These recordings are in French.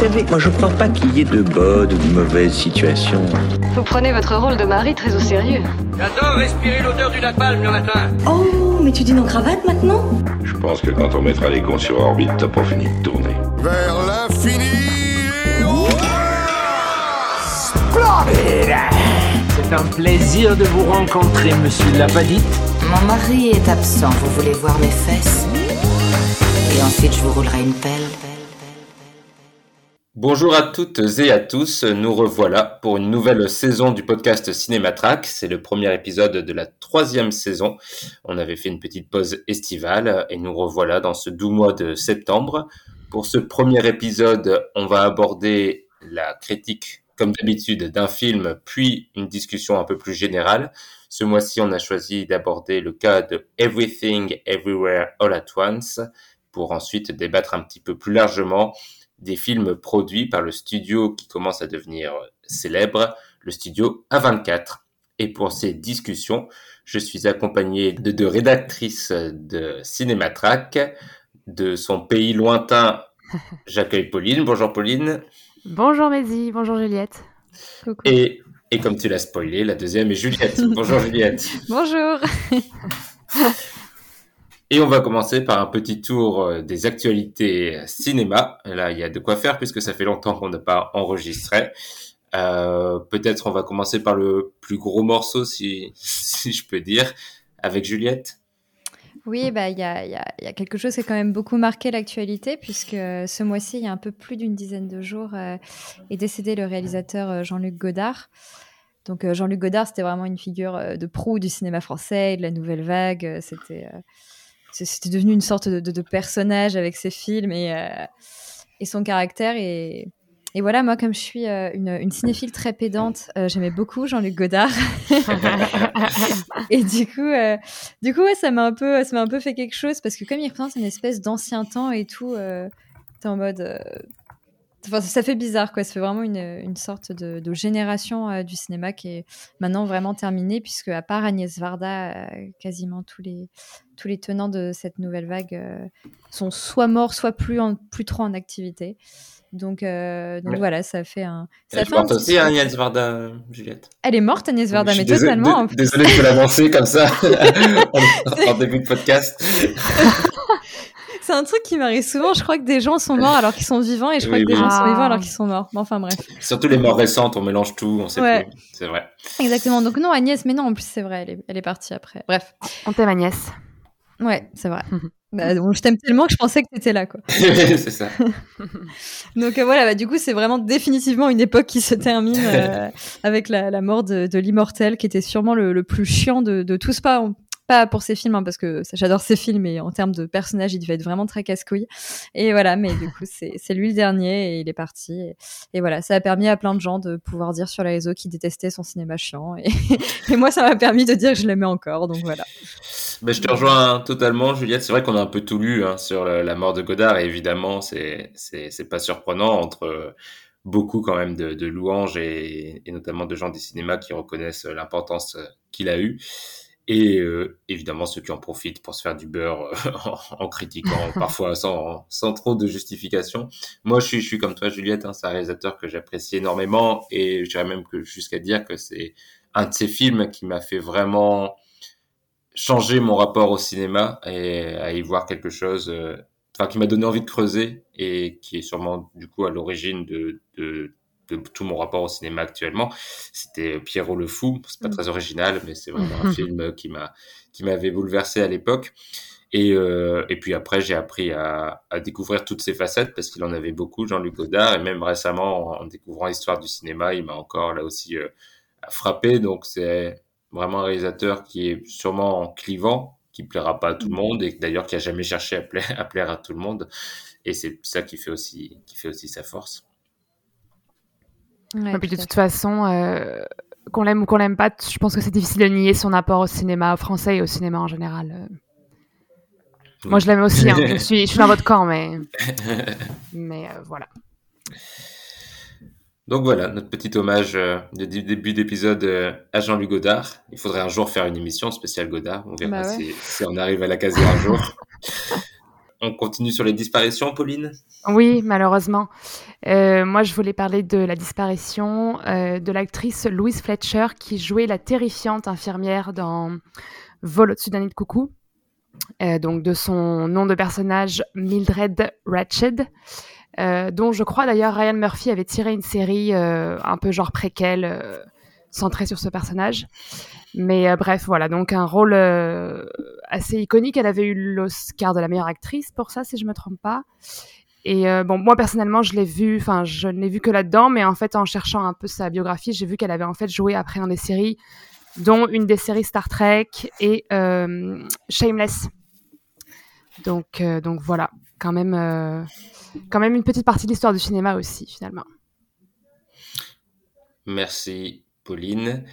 savez, moi je crois pas qu'il y ait de bonnes ou de mauvaises situations. Vous prenez votre rôle de mari très au sérieux. J'adore respirer l'odeur du napalm le matin. Oh, mais tu dînes en cravate maintenant? Je pense que quand on mettra les cons sur orbite, t'as pas fini de tourner. Vers l'infini et C'est un plaisir de vous rencontrer, monsieur Lapadite. Mon mari est absent, vous voulez voir mes fesses? Et ensuite je vous roulerai une pelle. Bonjour à toutes et à tous, nous revoilà pour une nouvelle saison du podcast Cinématrack. C'est le premier épisode de la troisième saison. On avait fait une petite pause estivale et nous revoilà dans ce doux mois de septembre. Pour ce premier épisode, on va aborder la critique, comme d'habitude, d'un film, puis une discussion un peu plus générale. Ce mois-ci, on a choisi d'aborder le cas de Everything Everywhere All at Once, pour ensuite débattre un petit peu plus largement des films produits par le studio qui commence à devenir célèbre, le studio A24. Et pour ces discussions, je suis accompagné de deux rédactrices de Cinématrack, de son pays lointain, j'accueille Pauline. Bonjour Pauline. Bonjour Mehdi, bonjour Juliette. Coucou. Et, et comme tu l'as spoilé, la deuxième est Juliette. bonjour Juliette. Bonjour. Et on va commencer par un petit tour euh, des actualités cinéma. Là, il y a de quoi faire puisque ça fait longtemps qu'on n'a pas enregistré. Euh, Peut-être on va commencer par le plus gros morceau, si, si je peux dire, avec Juliette. Oui, bah, il y, a, y, a, quelque chose qui a quand même beaucoup marqué l'actualité, puisque ce mois-ci, il y a un peu plus d'une dizaine de jours, euh, est décédé le réalisateur euh, Jean-Luc Godard. Donc euh, Jean-Luc Godard, c'était vraiment une figure euh, de proue du cinéma français, de la nouvelle vague. C'était c'était devenu une sorte de, personnage avec ses films et, euh, son caractère. Et, voilà, moi, comme je suis euh, une, cinéphile très pédante, euh, j'aimais beaucoup Jean-Luc Godard. et du coup, du coup, ça m'a un peu, un peu fait quelque chose parce que comme il représente une espèce d'ancien temps et tout, t'es en mode. Enfin, ça fait bizarre, quoi. Ça fait vraiment une, une sorte de, de génération euh, du cinéma qui est maintenant vraiment terminée, puisque à part Agnès Varda, euh, quasiment tous les, tous les tenants de cette nouvelle vague euh, sont soit morts, soit plus, en, plus trop en activité. Donc, donc voilà, ça fait un. Ça Elle est morte aussi, hein, Agnès Varda, Juliette. Elle est morte, Agnès Varda, mais désolé, totalement. De, désolé de te l'avancer comme ça en, en début de podcast. c'est un truc qui m'arrive souvent. Je crois que des gens sont morts alors qu'ils sont vivants et je crois oui, que des gens sont vivants alors qu'ils sont morts. Bon, enfin bref. Surtout les morts récentes, on mélange tout, on sait ouais. plus. C'est vrai. Exactement. Donc non, Agnès, mais non, en plus c'est vrai, elle est, elle est partie après. Bref. On t'aime Agnès. Ouais, c'est vrai. bah, je t'aime tellement que je pensais que t'étais là, quoi. c'est ça. Donc euh, voilà, bah, du coup, c'est vraiment définitivement une époque qui se termine euh, avec la, la, mort de, de l'immortel, qui était sûrement le, le, plus chiant de, de tous. Pas, pas pour ses films, hein, parce que j'adore ses films, et en termes de personnage, il devait être vraiment très casse-couille. Et voilà, mais du coup, c'est lui le dernier, et il est parti. Et, voilà, ça a permis à plein de gens de pouvoir dire sur les réseaux qu'ils détestaient son cinéma chiant. Et, moi, ça m'a permis de dire que je l'aimais encore, donc voilà. Mais je te rejoins totalement, Juliette. C'est vrai qu'on a un peu tout lu hein, sur la, mort de Godard, et évidemment, c'est pas surprenant entre beaucoup quand même de, louanges et, et, notamment de gens des cinémas qui reconnaissent l'importance qu'il a eue et euh, évidemment ceux qui en profitent pour se faire du beurre euh, en, en, critiquant parfois sans, sans trop de justification. Moi, je suis, je suis comme toi, Juliette, hein, c'est un réalisateur que j'apprécie énormément et je dirais même que jusqu'à dire que c'est un de ces films qui m'a fait vraiment changer mon rapport au cinéma et à y voir quelque chose, euh, enfin qui m'a donné envie de creuser et qui est sûrement du coup à l'origine de, de de tout mon rapport au cinéma actuellement. C'était Pierrot le Fou. C'est pas très original, mais c'est vraiment un film qui m'a, qui m'avait bouleversé à l'époque. Et, euh, et puis après, j'ai appris à, à, découvrir toutes ses facettes parce qu'il en avait beaucoup, Jean-Luc Godard. Et même récemment, en découvrant l'histoire du cinéma, il m'a encore là aussi euh, frappé. Donc c'est vraiment un réalisateur qui est sûrement clivant, qui plaira pas à tout le monde et d'ailleurs qui a jamais cherché à plaire, à plaire à tout le monde. Et c'est ça qui fait aussi, qui fait aussi sa force. Ouais, et puis de toute façon, euh, qu'on l'aime ou qu'on l'aime pas, je pense que c'est difficile de nier son apport au cinéma français et au cinéma en général. Oui. Moi, je l'aime aussi. Hein. je, suis, je suis dans votre camp, mais, mais euh, voilà. Donc voilà, notre petit hommage euh, de début d'épisode euh, à Jean-Luc Godard. Il faudrait un jour faire une émission spéciale Godard. On verra bah ouais. si, si, on arrive à la caser un jour. on continue sur les disparitions, Pauline? Oui, malheureusement. Euh, moi, je voulais parler de la disparition de l'actrice Louise Fletcher qui jouait la terrifiante infirmière dans Vol au-dessus d'un nid de coucou. donc de son nom de personnage Mildred Ratched. Euh, dont je crois d'ailleurs Ryan Murphy avait tiré une série euh, un peu genre préquelle, euh, centrée sur ce personnage. Mais bref, voilà, donc un rôle assez iconique. Elle avait eu l'Oscar de la meilleure actrice pour ça, si je me trompe pas. Et bon, moi personnellement, je l'ai vu, enfin, je ne l'ai vu que là-dedans, mais en fait, en cherchant un peu sa biographie, j'ai vu qu'elle avait en fait joué après dans des séries, dont une des séries Star Trek et Shameless. Donc, donc voilà, quand même quand même une petite partie de l'histoire du cinéma aussi, finalement. Merci, Pauline.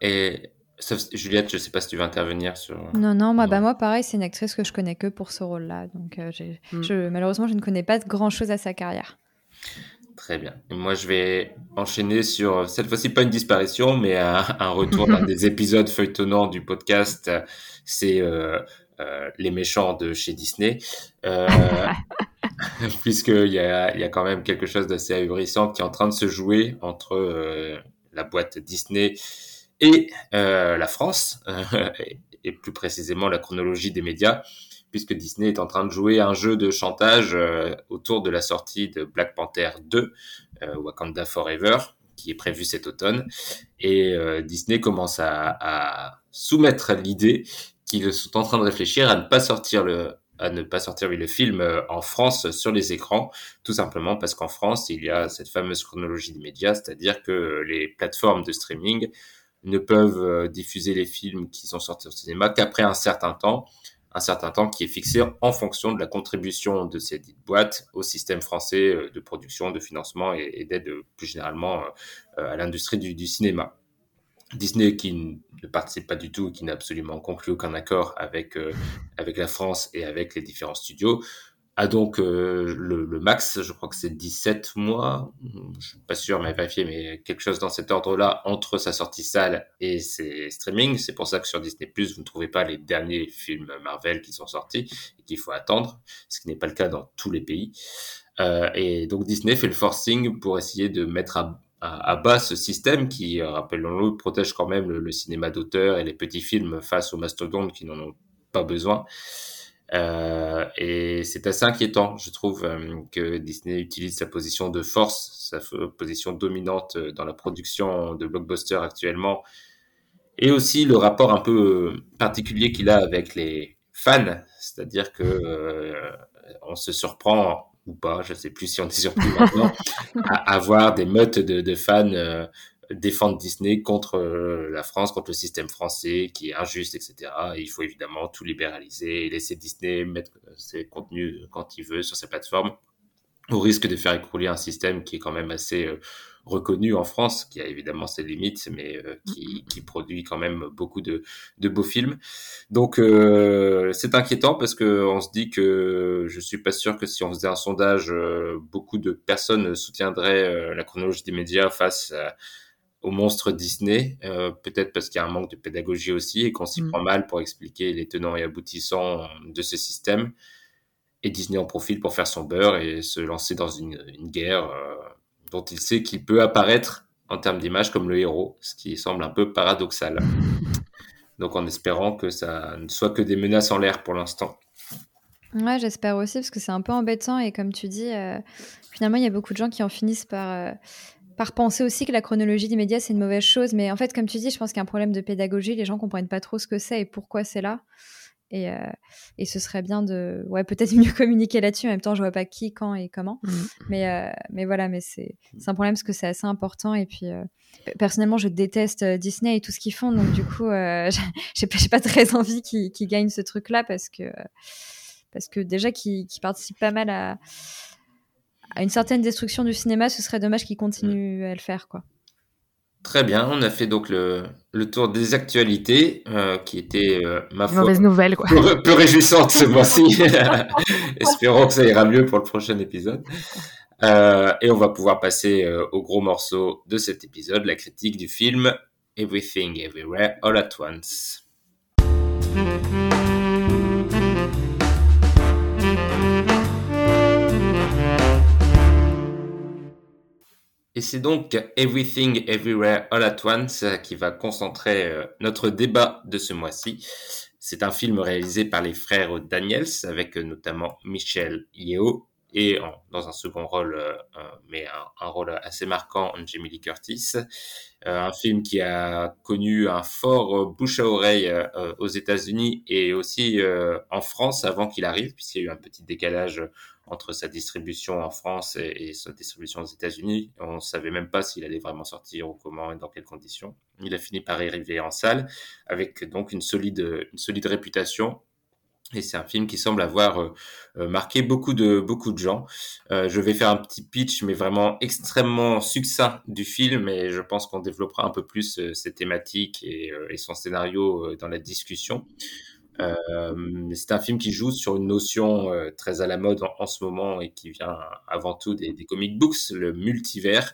Et Juliette, je ne sais pas si tu veux intervenir sur. Non, non, moi, Bah, moi pareil, c'est une actrice que je connais que pour ce rôle-là. Donc, euh, je, malheureusement, je ne connais pas grand-chose à sa carrière. Très bien. Et moi, je vais enchaîner sur, cette fois-ci, pas une disparition, mais un, retour d'un des épisodes feuilletonnants du podcast. C'est euh, euh, Les méchants de chez Disney. puisqu'il y a, il y a quand même quelque chose d'assez ahurissant qui est en train de se jouer entre euh, la boîte Disney et euh, la France, et, plus précisément la chronologie des médias, puisque Disney est en train de jouer un jeu de chantage euh, autour de la sortie de Black Panther 2, Wakanda Forever, qui est prévu cet automne, et Disney commence à soumettre l'idée qu'ils sont en train de réfléchir à ne pas sortir le à ne pas sortir le film euh, en France sur les écrans, tout simplement parce qu'en France, il y a cette fameuse chronologie des médias, c'est-à-dire que les plateformes de streaming ne peuvent euh, diffuser les films qui sont sortis au cinéma qu'après un certain temps, un certain temps qui est fixé en fonction de la contribution de ces dites boîtes au système français euh, de production, de financement et, d'aide plus généralement à l'industrie du cinéma. Disney qui ne participe pas du tout, qui n'a absolument conclu aucun accord avec euh, avec la France et avec les différents studios, a donc euh, le, le, max, je crois que c'est 17 mois, je suis pas sûr, mais vérifier, mais quelque chose dans cet ordre-là entre sa sortie salle et ses streamings. C'est pour ça que sur Disney Plus, vous ne trouvez pas les derniers films Marvel qui sont sortis et qu'il faut attendre, ce qui n'est pas le cas dans tous les pays. Euh, et donc Disney fait le forcing pour essayer de mettre à à, bas ce système qui, rappelons-le, protège quand même le, cinéma d'auteur et les petits films face aux mastodontes qui n'en ont pas besoin. Euh, et c'est assez inquiétant, je trouve, euh, que Disney utilise sa position de force, sa position dominante dans la production de blockbusters actuellement, et aussi le rapport un peu particulier qu'il a avec les fans, c'est-à-dire que euh, on se surprend ou pas, je sais plus si on est surpris maintenant, à avoir des meutes de, fans euh, défendre Disney contre euh, la France, contre le système français qui est injuste, etc. il faut évidemment tout libéraliser et laisser Disney mettre euh, ses contenus quand il veut sur sa plateforme, au risque de faire écrouler un système qui est quand même assez reconnu en France, qui a évidemment ses limites, mais euh, qui, qui, produit quand même beaucoup de, de beaux films. Donc euh, c'est inquiétant parce que on se dit que je suis pas sûr que si on faisait un sondage, euh, beaucoup de personnes soutiendraient la chronologie des médias face au monstre Disney, peut-être parce qu'il y a un manque de pédagogie aussi et qu'on s'y mm. prend mal pour expliquer les tenants et aboutissants de ce système. Et Disney en profite pour faire son beurre et se lancer dans une, une guerre dont il sait qu'il peut apparaître en termes d'image comme le héros, ce qui semble un peu paradoxal. Donc en espérant que ça ne soit que des menaces en l'air pour l'instant. Ouais, j'espère aussi, parce que c'est un peu embêtant, et comme tu dis, euh, finalement, il y a beaucoup de gens qui en finissent par, euh, par penser aussi que la chronologie des médias, c'est une mauvaise chose. Mais en fait, comme tu dis, je pense qu'il y a un problème de pédagogie, les gens comprennent pas trop ce que c'est et pourquoi c'est là. Et, euh, et, ce serait bien de ouais peut-être mieux communiquer là-dessus. En même temps je vois pas qui quand et comment. Mmh. mais euh, mais voilà mais c'est c'est un problème parce que c'est assez important. Et puis euh, personnellement je déteste Disney et tout ce qu'ils font. Donc du coup j'ai pas très envie qu'ils gagnent ce truc là parce que parce que déjà qu'ils participent pas mal à à une certaine destruction du cinéma. Ce serait dommage qu'ils continuent à le faire quoi Très bien, on a fait donc le, le tour des actualités euh, qui étaient, euh, ma foi, quoi. Peu, réjouissantes ce mois-ci. Espérons que ça ira mieux pour le prochain épisode. Euh, et on va pouvoir passer au gros morceau de cet épisode, la critique du film Everything Everywhere All at Once. Et c'est donc Everything Everywhere All at Once qui va concentrer euh, notre débat de ce mois-ci. C'est un film réalisé par les frères Daniels avec notamment Michel Yeo et dans un second rôle, euh, mais un, rôle assez marquant, Jamie Lee Curtis. Euh, un film qui a connu un fort bouche à oreille aux États-Unis et aussi en France avant qu'il arrive, puisqu'il y a eu un petit décalage entre sa distribution en France et, sa distribution aux États-Unis. On ne savait même pas s'il allait vraiment sortir ou comment et dans quelles conditions. Il a fini par arriver en salle avec donc une solide, une solide réputation. Et c'est un film qui semble avoir euh, euh, marqué beaucoup de beaucoup de gens. Euh, je vais faire un petit pitch, mais vraiment extrêmement succinct du film, et je pense qu'on développera un peu plus ses thématiques et, son scénario dans la discussion. Euh, c'est un film qui joue sur une notion euh, très à la mode en, ce moment et qui vient avant tout des, des comic books, le multivers,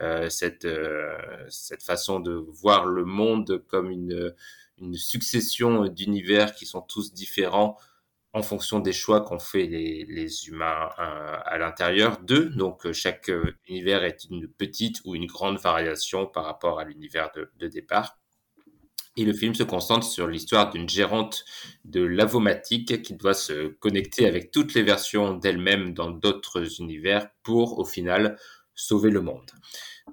euh, cette, euh, cette façon de voir le monde comme une, une succession d'univers qui sont tous différents en fonction des choix qu'ont fait les, les humains à l'intérieur d'eux. Donc chaque univers est une petite ou une grande variation par rapport à l'univers de, de départ. Et le film se concentre sur l'histoire d'une gérante de l'avomatique qui doit se connecter avec toutes les versions d'elle-même dans d'autres univers pour, au final, sauver le monde.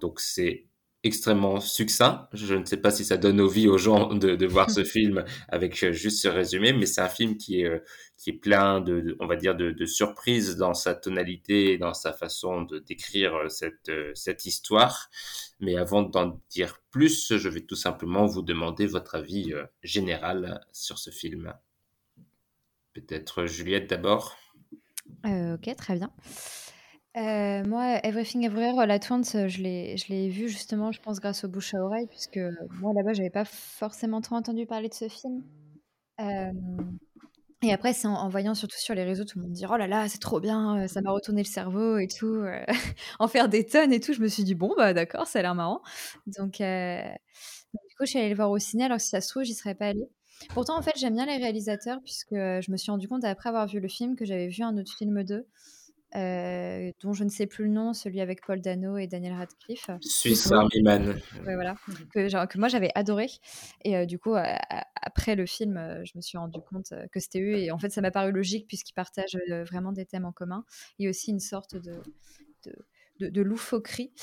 Donc c'est extrêmement succinct. Je ne sais pas si ça donne envie aux gens de, de voir ce film avec euh, juste ce résumé, mais c'est un film qui est, euh, qui est plein de, on va dire, de, de, surprises dans sa tonalité et dans sa façon de décrire euh, cette, cette histoire. Mais avant d'en dire plus, je vais tout simplement vous demander votre avis général sur ce film. Peut-être Juliette d'abord? ok, très bien. Euh, moi, Everything Everywhere All at Once, je l'ai, je l'ai vu justement, je pense, grâce au bouche à oreille, puisque moi, là-bas, j'avais pas forcément trop entendu parler de ce film. Euh, et après, c'est en, voyant surtout sur les réseaux, tout le monde dit Oh là là, c'est trop bien, euh, ça m'a retourné le cerveau et tout, en faire des tonnes et tout. Je me suis dit Bon, bah d'accord, ça a l'air marrant. Donc, du coup, je suis allée le voir au ciné, alors si ça se trouve, j'y serais pas allée. Pourtant, en fait, j'aime bien les réalisateurs, puisque je me suis rendu compte après avoir vu le film que j'avais vu un autre film d'eux. Euh, dont je ne sais plus le nom, celui avec Paul Dano et Daniel Radcliffe. Swiss Army Man. Ouais, voilà. Que, genre, que moi j'avais adoré. Et euh, du coup, après le film, euh, je me suis rendu compte que c'était eux. Et en fait, ça m'a paru logique puisqu'ils partagent vraiment des thèmes en commun. Et aussi une sorte de, de, de, loufoquerie.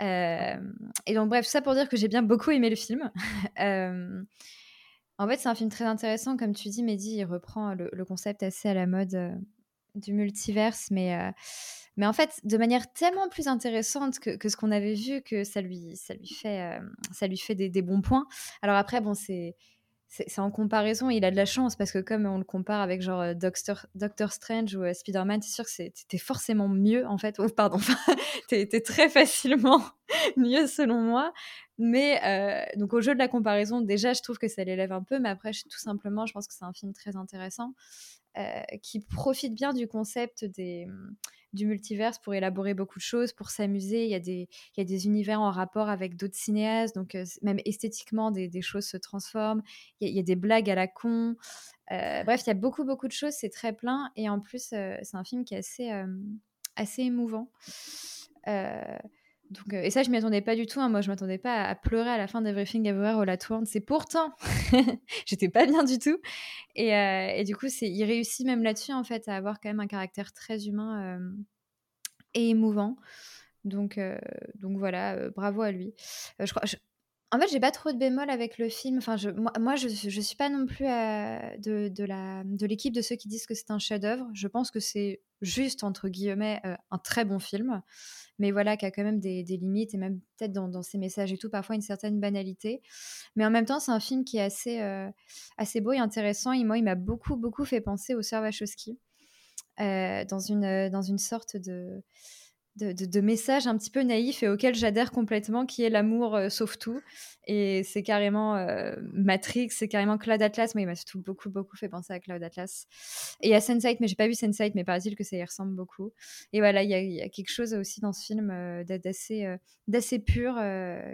et donc, bref, ça pour dire que j'ai bien beaucoup aimé le film. en fait, c'est un film très intéressant. Comme tu dis, Mehdi, il reprend le, le concept assez à la mode du multiverse, mais, euh, mais en fait, de manière tellement plus intéressante que, que ce qu'on avait vu, que ça lui, ça lui fait, euh, ça lui fait des, des, bons points. Alors après, bon, c'est. C'est en comparaison, il a de la chance parce que comme on le compare avec genre euh, Doctor, Doctor Strange ou Spider-Man, c'est sûr que c'était forcément mieux en fait. Pardon, t'es très facilement mieux selon moi. Mais donc au jeu de la comparaison, déjà je trouve que ça l'élève un peu, mais après tout simplement, je pense que c'est un film très intéressant. Euh, qui profite bien du concept mm, du multiverse pour élaborer beaucoup de choses, pour s'amuser. Il, y a des, univers en rapport avec d'autres cinéastes, donc euh, même esthétiquement, des, choses se transforment. Il y, a, des blagues à la con. Euh, bref, il y a beaucoup, beaucoup de choses, c'est très plein. Et en plus, c'est un film qui est assez émouvant. Donc, et ça, je m'y attendais pas du tout. Hein. Moi, je m'attendais pas à, pleurer à la fin d'Everything Everywhere All At Once. C'est pourtant, j'étais pas bien du tout. Et, euh, du coup, il réussit même là-dessus, en fait, à avoir quand même un caractère très humain euh, et émouvant. Donc, euh, donc voilà, bravo à lui. je crois, en fait, j'ai pas trop de bémol avec le film. Enfin, moi, je, je suis pas non plus de, de, la, de l'équipe de ceux qui disent que c'est un chef-d'œuvre. Je pense que c'est juste, entre guillemets, un très bon film mais voilà, qui a quand même des, limites et même peut-être dans, ses messages et tout, parfois une certaine banalité. Mais en même temps, c'est un film qui est assez, euh, assez beau et intéressant. Et moi, il m'a beaucoup, beaucoup fait penser au Sir Wachowski, euh, dans, une, dans une sorte de de, messages un petit peu naïfs et auxquels j'adhère complètement, qui est l'amour euh, sauve tout. Et c'est carrément euh, Matrix, c'est carrément Cloud Atlas. Moi, il m'a surtout beaucoup, beaucoup fait penser à Cloud Atlas. Et à Sense8, mais j'ai pas vu Sense8, mais paraît-il que ça y ressemble beaucoup. Et voilà, il y, a quelque chose aussi dans ce film euh, d'assez, d'assez pur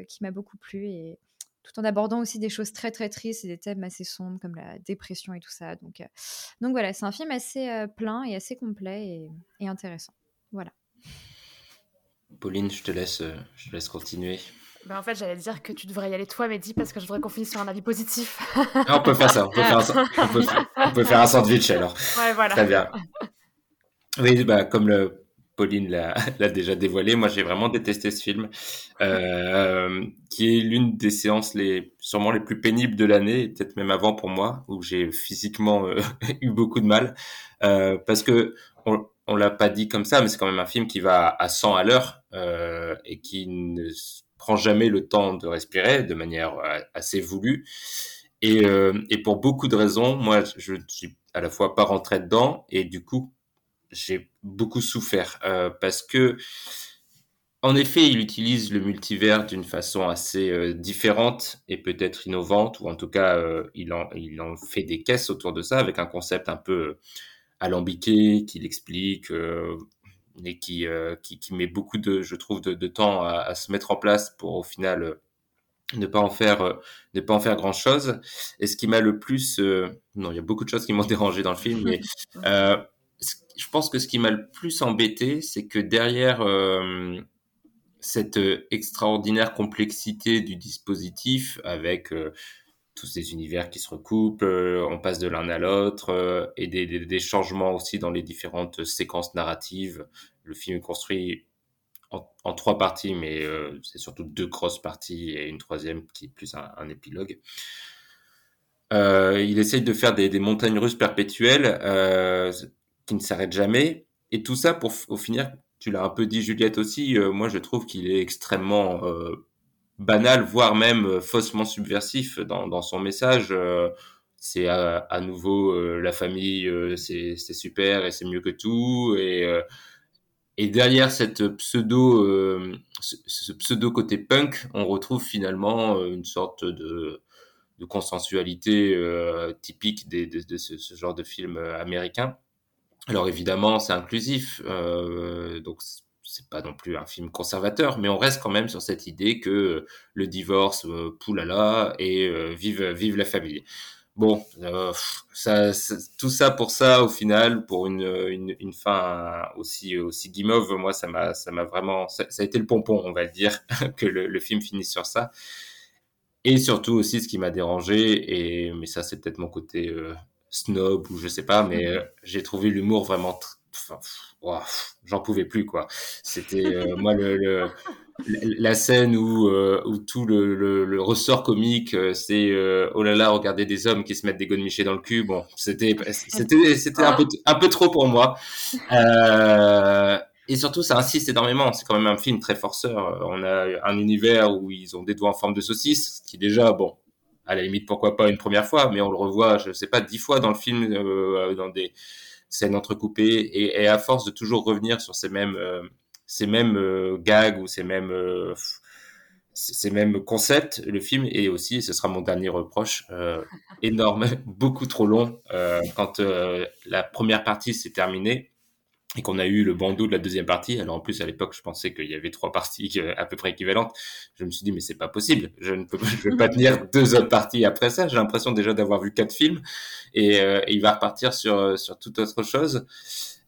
qui m'a beaucoup plu. Et tout en abordant aussi des choses très très tristes et des thèmes assez sombres comme la dépression et tout ça. Donc, donc voilà, c'est un film assez plein et assez complet et, et intéressant. Voilà. Pauline, je te laisse, je te laisse continuer. Ben en fait, j'allais dire que tu devrais y aller toi, Mehdi, parce que je voudrais qu'on finisse sur un avis positif. Ah, on peut faire ça, on peut faire un, on peut, on peut faire un sandwich alors. Ouais, voilà. Très bien. Oui, bah, comme le, Pauline l'a déjà dévoilé, moi j'ai vraiment détesté ce film, euh, qui est l'une des séances les sûrement les plus pénibles de l'année, peut-être même avant pour moi, où j'ai physiquement euh, eu beaucoup de mal, euh, parce que on, on l'a pas dit comme ça, mais c'est quand même un film qui va à 100 à l'heure euh, et qui ne prend jamais le temps de respirer de manière euh, assez voulue. Et, euh, et pour beaucoup de raisons, moi je ne suis à la fois pas rentré dedans et du coup j'ai beaucoup souffert parce que, en effet, il utilise le multivers d'une façon assez différente et peut-être innovante, ou en tout cas, il en fait des caisses autour de ça avec un concept un peu alambiqué qu'il explique et qui, qui, qui, met beaucoup de, je trouve, de, de temps à, à, se mettre en place pour au final ne pas en faire ne pas en faire grand chose et ce qui m'a le plus non il y a beaucoup de choses qui m'ont dérangé dans le film mais euh, je pense que ce qui m'a le plus embêté, c'est que derrière euh, cette extraordinaire complexité du dispositif, avec euh, tous ces univers qui se recoupent, euh, on passe de l'un à l'autre, euh, et des, des, des, changements aussi dans les différentes séquences narratives. Le film est construit en, en trois parties, mais euh, c'est surtout deux grosses parties et une troisième qui est plus un, un épilogue. il essaye de faire des, des montagnes russes perpétuelles qui ne s'arrête jamais. Et tout ça pour au finir, tu l'as un peu dit Juliette aussi, euh, moi je trouve qu'il est extrêmement euh, banal, voire même euh, faussement subversif dans, dans son message. Euh, c'est à, nouveau la famille, c'est super et c'est mieux que tout. Et, et derrière cette pseudo, ce, pseudo côté punk, on retrouve finalement une sorte de, de consensualité typique des, de, ce, genre de film américain. Alors évidemment, c'est inclusif, euh, donc c'est pas non plus un film conservateur, mais on reste quand même sur cette idée que le divorce, euh, poulala, et euh, vive vive la famille. Bon, euh, ça, tout ça pour ça, au final, pour une, une, une fin aussi aussi guimauve, moi ça m'a ça m'a vraiment ça, ça, a été le pompon, on va dire, que le, le film finisse sur ça. Et surtout aussi, ce qui m'a dérangé, et mais ça c'est peut-être mon côté euh, snob ou je sais pas, mais euh, j'ai trouvé l'humour vraiment. Enfin, j'en pouvais plus quoi. C'était euh, moi le, la scène où euh, où tout le, ressort comique c'est euh, oh là là regardez des hommes qui se mettent des godemichés dans le cul. Bon, c'était c'était c'était un peu un peu trop pour moi. et surtout, ça insiste énormément. C'est quand même un film très forceur. On a un univers où ils ont des doigts en forme de saucisse, qui déjà, bon, à la limite pourquoi pas une première fois, mais on le revoit, je sais pas, dix fois dans le film, dans des scènes entrecoupées, et, et, à force de toujours revenir sur ces mêmes, euh, ces mêmes euh, gags ou ces mêmes, euh, ces mêmes concepts, le film est aussi, et ce sera mon dernier reproche, euh, énorme, beaucoup trop long. quand la première partie s'est terminée, et qu'on a eu le bandeau de la deuxième partie. Alors en plus à l'époque, je pensais qu'il y avait trois parties à peu près équivalentes. Je me suis dit mais c'est pas possible. Je ne peux, je vais pas tenir deux autres parties après ça. J'ai l'impression déjà d'avoir vu quatre films et, euh, et, il va repartir sur sur toute autre chose.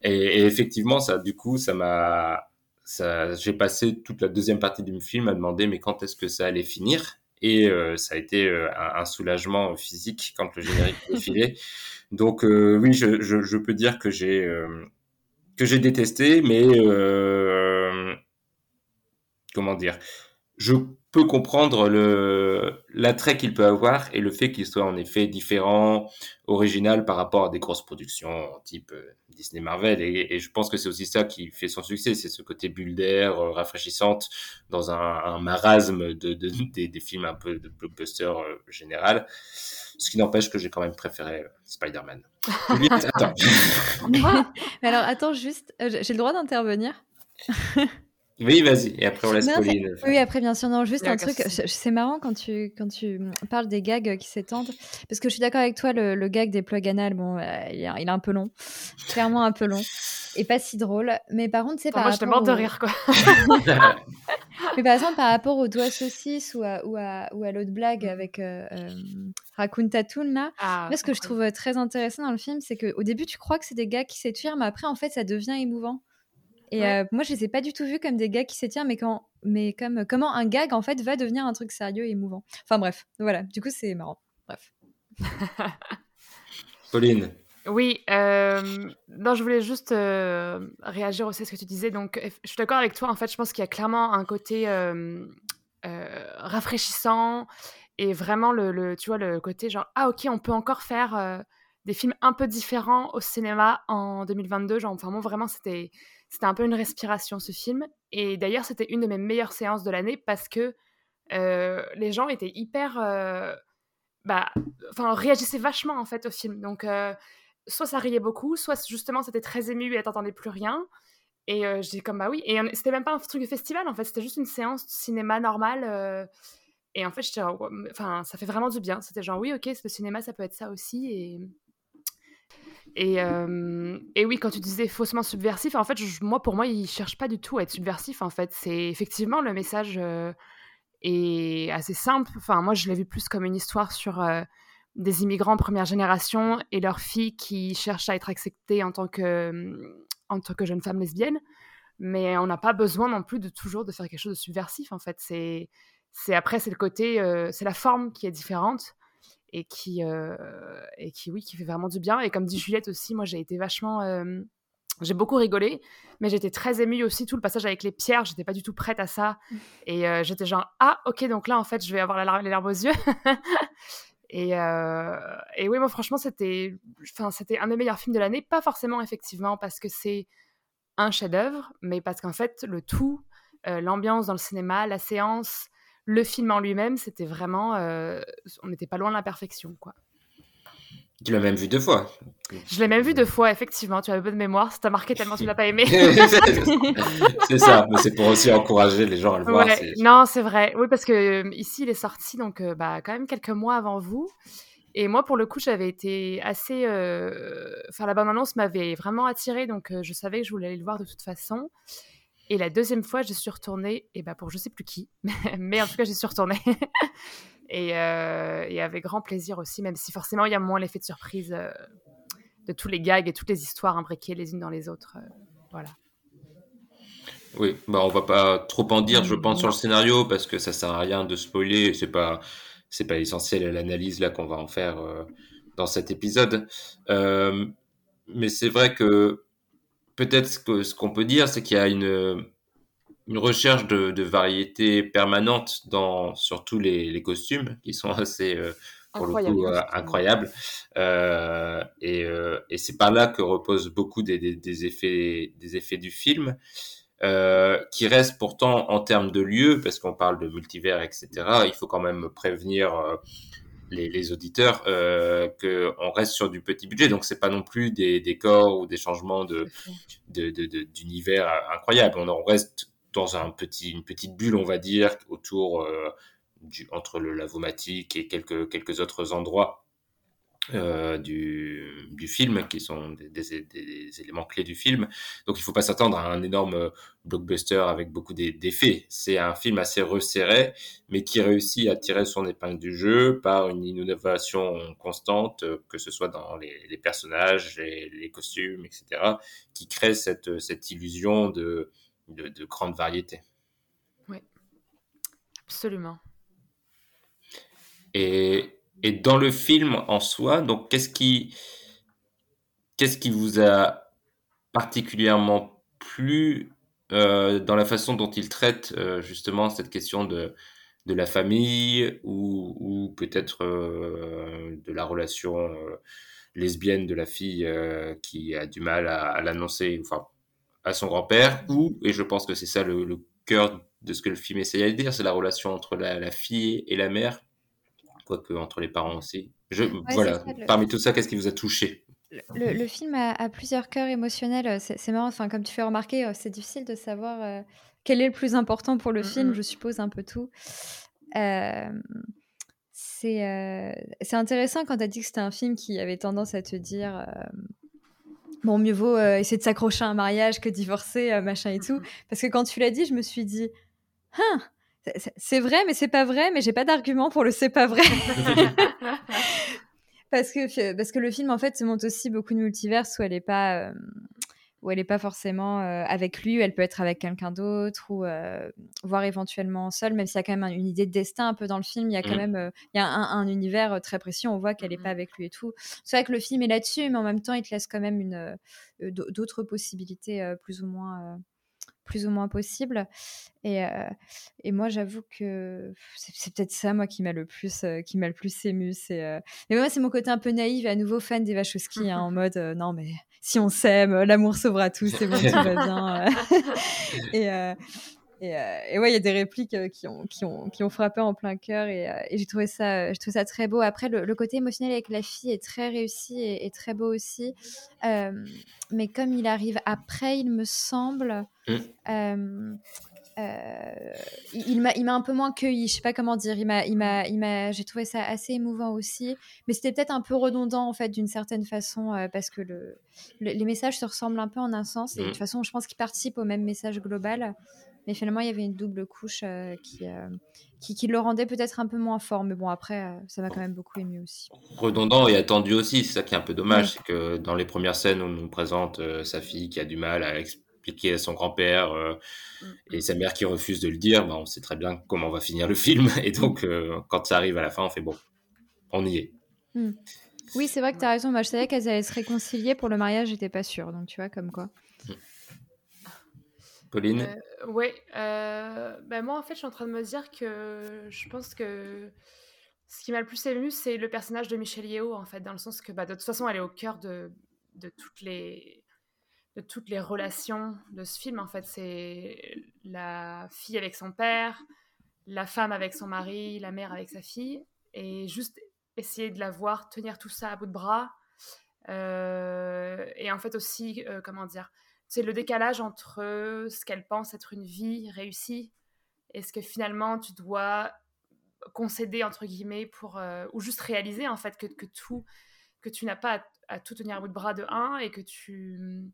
Et, et effectivement, ça du coup, ça m'a ça j'ai passé toute la deuxième partie du film à demander mais quand est-ce que ça allait finir? Et euh, ça a été euh, un, un, soulagement physique quand le générique défilait. Donc euh, oui, je, je, je, peux dire que j'ai que j'ai détesté, mais euh, comment dire, je peux comprendre le l'attrait qu'il peut avoir et le fait qu'il soit en effet différent, original par rapport à des grosses productions type euh, Disney Marvel et, et je pense que c'est aussi ça qui fait son succès, c'est ce côté bulle d'air euh, rafraîchissante dans un, un marasme de, de des, des, films un peu de blockbuster euh, général. Ce qui n'empêche que j'ai quand même préféré Spider-Man. attends. Mais alors, attends juste, euh, j'ai le droit d'intervenir? Oui, vas-y. Et après, on laisse non, Pauline. Oui, après, bien sûr. Non, juste un truc. C'est marrant quand tu, quand tu parles des gags qui s'étendent. Parce que je suis d'accord avec toi, le, le, gag des plugs anal, bon, euh, il, est, un peu long. Clairement un peu long. Et pas si drôle. Mais par contre, c'est par Moi, je te morte au... de rire, quoi. mais par exemple, par rapport aux doigts saucisses ou à, ou à, ou à l'autre blague avec euh, euh, Raccoon Tatoon, là, ah, là, ce que je trouve très intéressant dans le film, c'est qu'au début, tu crois que c'est des gags qui s'étirent, mais après, en fait, ça devient émouvant. Et moi, je les ai pas du tout vus comme des gags qui s'étirent, mais, quand, mais comme comment un gag, en fait, va devenir un truc sérieux et émouvant. Enfin bref, voilà. Du coup, c'est marrant. Bref. Pauline. Oui, non, je voulais juste réagir aussi à ce que tu disais. Donc, je suis d'accord avec toi. En fait, je pense qu'il y a clairement un côté rafraîchissant et vraiment le, tu vois, le côté genre ah ok, on peut encore faire des films un peu différents au cinéma en 2022. Genre, enfin, moi, vraiment, c'était c'était un peu une respiration ce film. Et d'ailleurs, c'était une de mes meilleures séances de l'année parce que les gens étaient hyper bah, enfin, réagissaient vachement en fait au film. Donc soit ça riait beaucoup, soit justement c'était très ému et t'entendais plus rien. Et euh, j'ai comme bah oui. Et c'était même pas un truc de festival en fait, c'était juste une séance de cinéma normale. Euh. et en fait, j'étais, enfin, ça fait vraiment du bien. C'était genre oui, ok, le cinéma, ça peut être ça aussi. Et et, euh, et oui, quand tu disais faussement subversif, en fait, moi pour moi, il cherche pas du tout à être subversif. En fait, c'est effectivement le message est assez simple. Enfin, moi, je l'ai vu plus comme une histoire sur des immigrants première génération et leurs filles qui cherchent à être acceptées en tant que, mmh, en tant que jeunes femmes lesbiennes. Mais on n'a pas besoin non plus de toujours de faire quelque chose de subversif, en fait. C'est, c'est après, c'est le côté, euh, c'est la forme qui est différente et qui, euh, et qui, oui, qui fait vraiment du bien. Et comme dit Juliette aussi, moi, j'ai été vachement... Euh, j'ai beaucoup rigolé, mais j'étais très émue aussi. Tout le passage avec les pierres, j'étais pas du tout prête à ça. Et j'étais genre, ah, ok, donc là, en fait, je vais avoir la, les larmes aux yeux. Et, euh, et, oui, moi, franchement, c'était, enfin, c'était un des meilleurs films de l'année. Pas forcément, effectivement, parce que c'est un chef-d'œuvre, mais parce qu'en fait, le tout, euh, l'ambiance dans le cinéma, la séance, le film en lui-même, c'était vraiment, euh, on n'était pas loin de la perfection, quoi. Tu l'as même vu deux fois. Je l'ai même vu deux fois, effectivement. Tu as peu de mémoire. Ça t'a marqué tellement tu l'as pas aimé. c'est ça, mais c'est pour aussi encourager les gens à le voir. Non, c'est vrai. Oui, parce que euh, ici, il est sorti donc euh, bah, quand même quelques mois avant vous. Et moi, pour le coup, j'avais été assez. Euh, enfin, la bande-annonce m'avait vraiment attirée, donc je savais que je voulais aller le voir de toute façon. Et la deuxième fois, je suis retournée, et bah pour je sais plus qui, mais en tout cas, j'y suis retournée. Euh, et, avec grand plaisir aussi, même si forcément il y a moins l'effet de surprise euh, de tous les gags et toutes les histoires imbriquées les unes dans les autres. Euh, voilà. Oui, bah on va pas trop en dire, je pense, sur le scénario parce que ça sert à rien de spoiler. C'est pas, c'est pas essentiel à l'analyse là qu'on va en faire dans cet épisode. mais c'est vrai que peut-être ce qu'on peut dire, c'est qu'il y a une une recherche de, de, variété permanente dans surtout les, les costumes qui sont assez euh, pour le coup euh, incroyables. Euh, et, euh, et c'est par là que repose beaucoup des, des, des, effets des effets du film qui reste pourtant en termes de lieu parce qu'on parle de multivers etc il faut quand même prévenir les, les, auditeurs euh, que on reste sur du petit budget. Donc c'est pas non plus des décors ou des changements de d'univers de, incroyables. On en reste dans un petit, une petite bulle, on va dire, autour euh, du, entre le lavomatique et quelques, quelques autres endroits euh, du, du, film, qui sont des, des, éléments clés du film. Donc il ne faut pas s'attendre à un énorme blockbuster avec beaucoup d'effets. C'est un film assez resserré, mais qui réussit à tirer son épingle du jeu par une innovation constante, que ce soit dans les, les personnages, les, les, costumes, etc., qui crée cette, cette illusion de de, grande variété. Oui, absolument. Et, et, dans le film en soi, donc qu'est-ce qui, qu'est-ce qui vous a particulièrement plu euh, dans la façon dont il traite euh, justement cette question de, de la famille ou, ou peut-être euh, de la relation lesbienne de la fille qui a du mal à, l'annoncer, enfin à son grand-père, ou, et je pense que c'est ça le, cœur de ce que le film essaye de dire, c'est la relation entre la, fille et la mère, quoique entre les parents aussi. Je, voilà, parmi tout ça, qu'est-ce qui vous a touché? Le, film a, plusieurs cœurs émotionnels. C'est marrant, enfin, comme tu fais remarquer, euh, c'est difficile de savoir euh, quel est le plus important pour le film. Je suppose un peu tout. Euh, c'est intéressant quand tu as dit que c'était un film qui avait tendance à te dire bon, mieux vaut euh, essayer de s'accrocher à un mariage que divorcer, euh, machin et tout. Parce que quand tu l'as dit, je me suis dit, hein, c'est vrai, mais c'est pas vrai, mais j'ai pas d'argument pour le c'est pas vrai. parce, que, parce que le film, en fait, se montre aussi beaucoup de multivers où elle est pas. Euh, où elle n'est pas forcément avec lui, elle peut être avec quelqu'un d'autre, ou voire éventuellement seule, même s'il y a quand même une idée de destin un peu dans le film, il y a quand Mm. même il y a un, un univers très précis, on voit qu'elle n'est pas avec lui et tout. C'est vrai que le film est là-dessus, mais en même temps, il te laisse quand même une, d'autres possibilités plus ou moins plus ou moins possible. Et, euh, et moi, j'avoue que c'est peut-être ça, moi, qui m'a le plus, euh, qui m'a le plus ému. C'est, euh... mais moi, c'est mon côté un peu naïf et à nouveau fan des Wachowski, hein, en mode non, mais si on s'aime, l'amour sauvera tout, c'est bon, tout va bien. et, et, et, ouais, il y a des répliques qui, ont, qui, ont, qui ont frappé en plein cœur et, et j'ai trouvé ça, trouvé ça très beau. Après, le, le, côté émotionnel avec la fille est très réussi et, et très beau aussi. mais comme il arrive après, il me semble. Mm. Euh, il m'a il m'a un peu moins cueilli je sais pas comment dire il m'a il m'a il m'a j'ai trouvé ça assez émouvant aussi mais c'était peut-être un peu redondant en fait d'une certaine façon euh, parce que le, le, les messages se ressemblent un peu en un sens et de toute façon je pense qu'ils participent au même message global mais finalement il y avait une double couche euh, qui, qui, qui le rendait peut-être un peu moins fort mais bon après ça m'a quand même beaucoup ému aussi redondant et attendu aussi c'est ça qui est un peu dommage c'est que dans les premières scènes on nous présente euh, sa fille qui a du mal à expliquer à son grand-père euh, et sa mère qui refuse de le dire, bah, on sait très bien comment va finir le film. Et donc, euh, quand ça arrive à la fin, on fait bon, on y est. Mm. Oui, c'est vrai que tu as raison. Moi, je savais qu'elles allaient se réconcilier. Pour le mariage, j'étais pas sûre. Donc, tu vois, comme quoi. Pauline euh, Oui. Ben, moi, en fait, je suis en train de me dire que je pense que ce qui m'a le plus ému, c'est le personnage de Michelle Yeoh, en fait, dans le sens que bah, de toute façon, elle est au cœur de, de toutes les de toutes les relations de ce film. En fait, c'est la fille avec son père, la femme avec son mari, la mère avec sa fille, et juste essayer de la voir tenir tout ça à bout de bras. Euh, et en fait aussi, euh, comment dire, c'est le décalage entre ce qu'elle pense être une vie réussie et ce que finalement tu dois concéder entre guillemets pour euh, ou juste réaliser en fait que, que tout que tu n'as pas à, tout tenir à bout de bras de un et que tu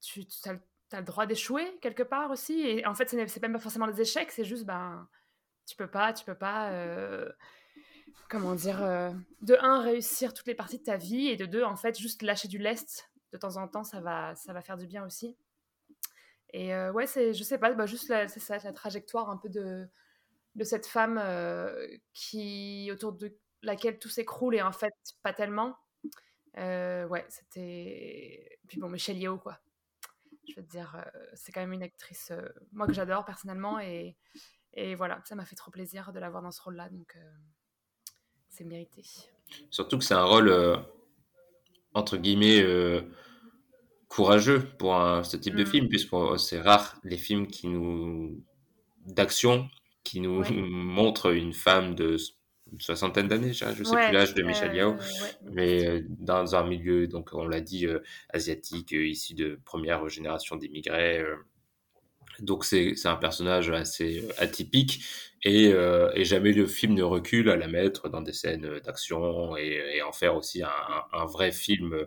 tu, tu as, le droit d'échouer quelque part aussi. Et en fait, c'est même pas forcément des échecs, c'est juste, ben, tu peux pas, tu peux pas, euh, comment dire, euh, de un, réussir toutes les parties de ta vie, et de deux, en fait, juste lâcher du lest de temps en temps, ça va, ça va faire du bien aussi. Et euh, ouais, c'est, je sais pas, bah, juste c'est ça, la trajectoire un peu de, de cette femme euh, qui, autour de laquelle tout s'écroule, et en fait, pas tellement. ouais, c'était. Puis bon, Michelle Yeoh, quoi je veux te dire, euh, c'est quand même une actrice, euh, moi que j'adore personnellement, et, et voilà, ça m'a fait trop plaisir de la voir dans ce rôle-là, donc euh, c'est mérité. Surtout que c'est un rôle, entre guillemets, courageux pour un, ce type mm. de film, puisque c'est rare les films qui nous d'action qui nous ouais. montrent une femme de une soixantaine d'années, je sais ouais, plus l'âge de Michel Yao, ouais, mais euh, dans un milieu, donc on l'a dit, euh, asiatique, euh, issu de première génération d'immigrés. donc c'est un personnage assez atypique et, et, jamais le film ne recule à la mettre dans des scènes d'action et, et, en faire aussi un, un vrai film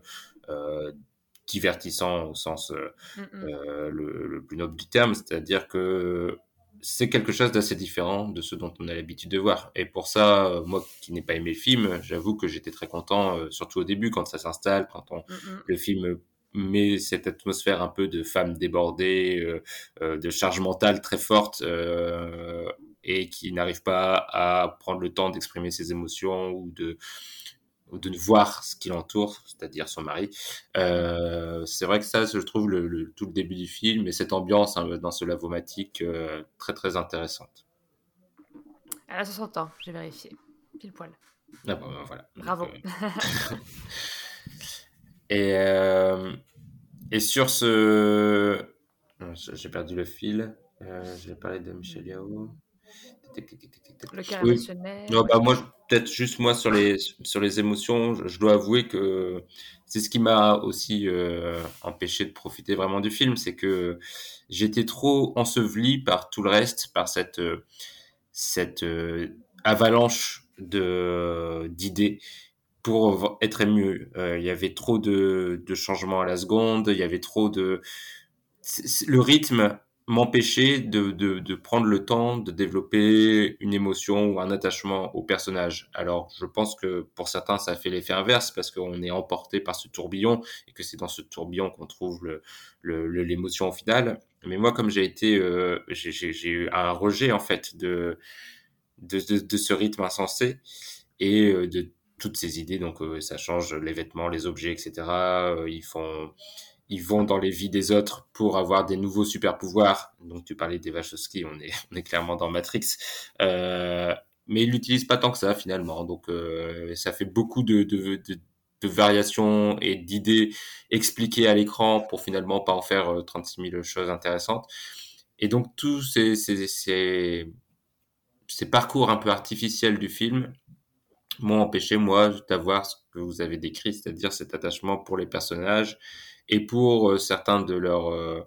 divertissant au sens mm -hmm. le, le, plus noble du terme, c'est-à-dire que c'est quelque chose d'assez différent de ce dont on a l'habitude de voir. Et pour ça, euh, moi qui n'ai pas aimé le film, j'avoue que j'étais très content, euh, surtout au début, quand ça s'installe, quand on, mm le film met cette atmosphère un peu de femme débordée, euh, euh, de charge mentale très forte, euh, et qui n'arrive pas à prendre le temps d'exprimer ses émotions ou de ou de voir ce qui l'entoure, c'est-à-dire son mari. Euh, c'est vrai que ça, je trouve le, le, tout le début du film et cette ambiance hein, dans ce lavomatique euh, très très intéressante. Elle a 60 ans, j'ai vérifié, pile poil. Ah bon, ben voilà. Bravo. Donc, euh... et, et sur ce... J'ai perdu le fil. Je vais parler de Michel Yao. Le. Non, bah, moi, peut-être juste moi sur les, sur les émotions, je, je dois avouer que c'est ce qui m'a aussi euh, empêché de profiter vraiment du film, c'est que j'étais trop enseveli par tout le reste, par cette, euh, cette euh, avalanche de d'idées pour être ému. Euh, Il y avait trop de, de changements à la seconde, il y avait trop de... Le rythme m'empêcher de, de, prendre le temps de développer une émotion ou un attachement au personnage. Alors, je pense que pour certains, ça fait l'effet inverse parce qu'on est emporté par ce tourbillon et que c'est dans ce tourbillon qu'on trouve l'émotion le, le, au final. Mais moi, comme j'ai été, euh, j'ai eu un rejet en fait de, de, ce rythme insensé et euh, de toutes ces idées. Donc, euh, ça change les vêtements, les objets, etc. Ils font ils vont dans les vies des autres pour avoir des nouveaux super pouvoirs. Donc tu parlais des Wachowski, on est, clairement dans Matrix. Euh, mais ils l'utilisent pas tant que ça finalement. Donc euh, ça fait beaucoup de, variations et d'idées expliquées à l'écran pour finalement pas en faire 36 000 choses intéressantes. Et donc tous ces parcours un peu artificiels du film m'ont empêché moi d'avoir ce que vous avez décrit, c'est-à-dire cet attachement pour les personnages et pour euh, certains de leurs euh,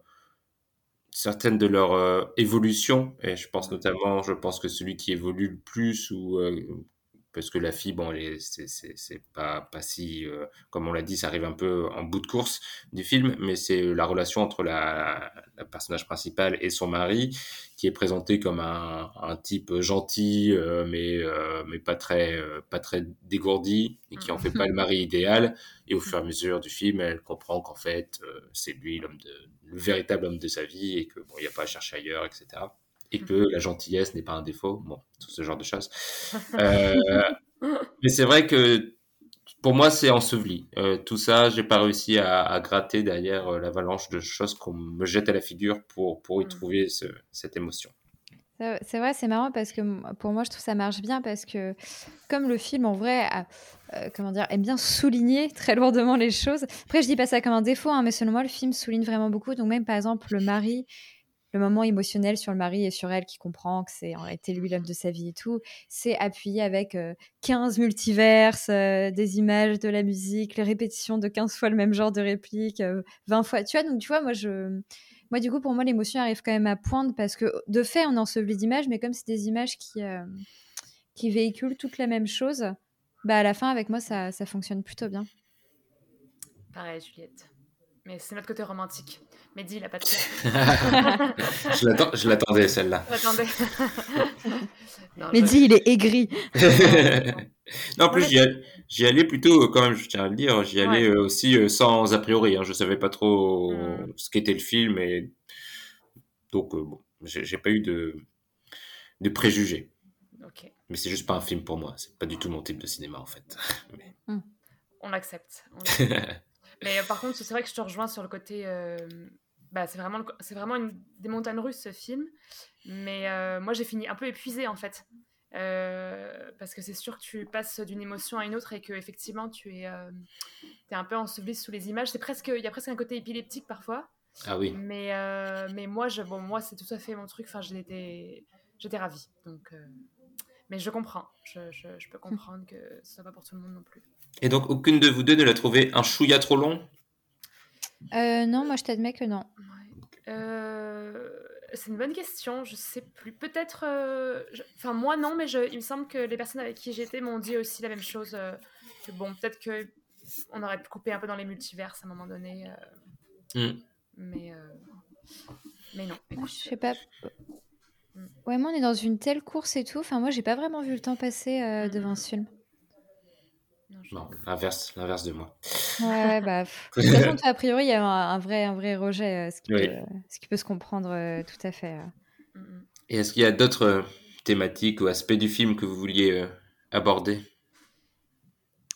certaines de leurs euh, évolutions et je pense notamment je pense que celui qui évolue le plus ou parce que la fille, bon, c'est pas, pas si, euh, comme on l'a dit, ça arrive un peu en bout de course du film, mais c'est la relation entre la, personnage principal et son mari, qui est présenté comme un, type gentil, euh, mais, euh, mais pas très, pas très dégourdi, et qui en fait pas le mari idéal. Et au fur et à mesure du film, elle comprend qu'en fait, c'est lui l'homme le véritable homme de sa vie, et que bon, il n'y a pas à chercher ailleurs, etc et que la gentillesse n'est pas un défaut. Bon, tout ce genre de choses. Euh, mais c'est vrai que pour moi, c'est enseveli. Euh, tout ça, j'ai pas réussi à, à gratter derrière euh, l'avalanche de choses qu'on me jette à la figure pour, pour y mm. trouver ce, cette émotion. C'est vrai, c'est marrant parce que pour moi, je trouve ça marche bien parce que comme le film, en vrai, a, euh, comment dire, aime bien souligner très lourdement les choses. Après, je dis pas ça comme un défaut, hein, mais selon moi, le film souligne vraiment beaucoup. Donc même, par exemple, le mari le moment émotionnel sur le mari et sur elle qui comprend que c'est en réalité lui l'homme de sa vie et tout, c'est appuyé avec 15 euh, multiverses, euh, des images, de la musique, les répétitions de 15 fois le même genre de réplique, 20 euh, fois. Tu vois, donc tu vois, moi, je, moi du coup, pour moi, l'émotion arrive quand même à poindre parce que de fait, on est enseveli d'images, mais comme c'est des images qui, qui véhiculent toute la même chose, bah à la fin, avec moi, ça, ça fonctionne plutôt bien. Pareil, Juliette. Mais c'est notre côté romantique. Mehdi, il a pas de Je l'attendais, celle-là. Mehdi, il est aigri. non, en plus, j'y allais, plutôt, quand même, je tiens à le dire, j'y allais euh, aussi euh, sans a priori. Hein. Je savais pas trop mm. ce qu'était le film. Et... Donc, euh, bon, j'ai pas eu de, de préjugés. Mais c'est juste pas un film pour moi. C'est pas du tout mon type de cinéma, en fait. Mais... Mm. On l'accepte. Mais par contre, c'est vrai que je te rejoins sur le côté bah, c'est vraiment, c'est vraiment une, des montagnes russes ce film. Mais euh, moi, j'ai fini un peu épuisée en fait. Euh, parce que c'est sûr que tu passes d'une émotion à une autre et que effectivement tu es, euh, es un peu enseveli sous les images. C'est presque, il y a presque un côté épileptique parfois. Ah oui. Mais, mais moi, je, bon, moi c'est tout à fait mon truc. Enfin, j'étais, j'étais ravie. Donc, mais je comprends. Je, je, je, peux comprendre que ce soit pas pour tout le monde non plus. Et donc, aucune de vous deux ne l'a trouvé un chouïa trop long? Euh, non, moi je t'admets que non. Euh, c'est une bonne question, je sais plus. Peut-être. Euh, enfin, moi non, mais je... il me semble que les personnes avec qui j'étais m'ont dit aussi la même chose. que bon, peut-être que on aurait pu couper un peu dans les multivers à un moment donné. Mm. Mais. Mais non. je sais pas. Mm. Ouais, moi on est dans une telle course et tout. Enfin, moi j'ai pas vraiment vu le temps passer mm, devant ce film. Non, l'inverse, l'inverse de moi. Ouais, bah, de a priori, il y a un, vrai, un vrai rejet, euh, ce, qui peut, ce, qui peut, se comprendre euh, tout à fait. Euh. Et est-ce qu'il y a d'autres thématiques ou aspects du film que vous vouliez aborder?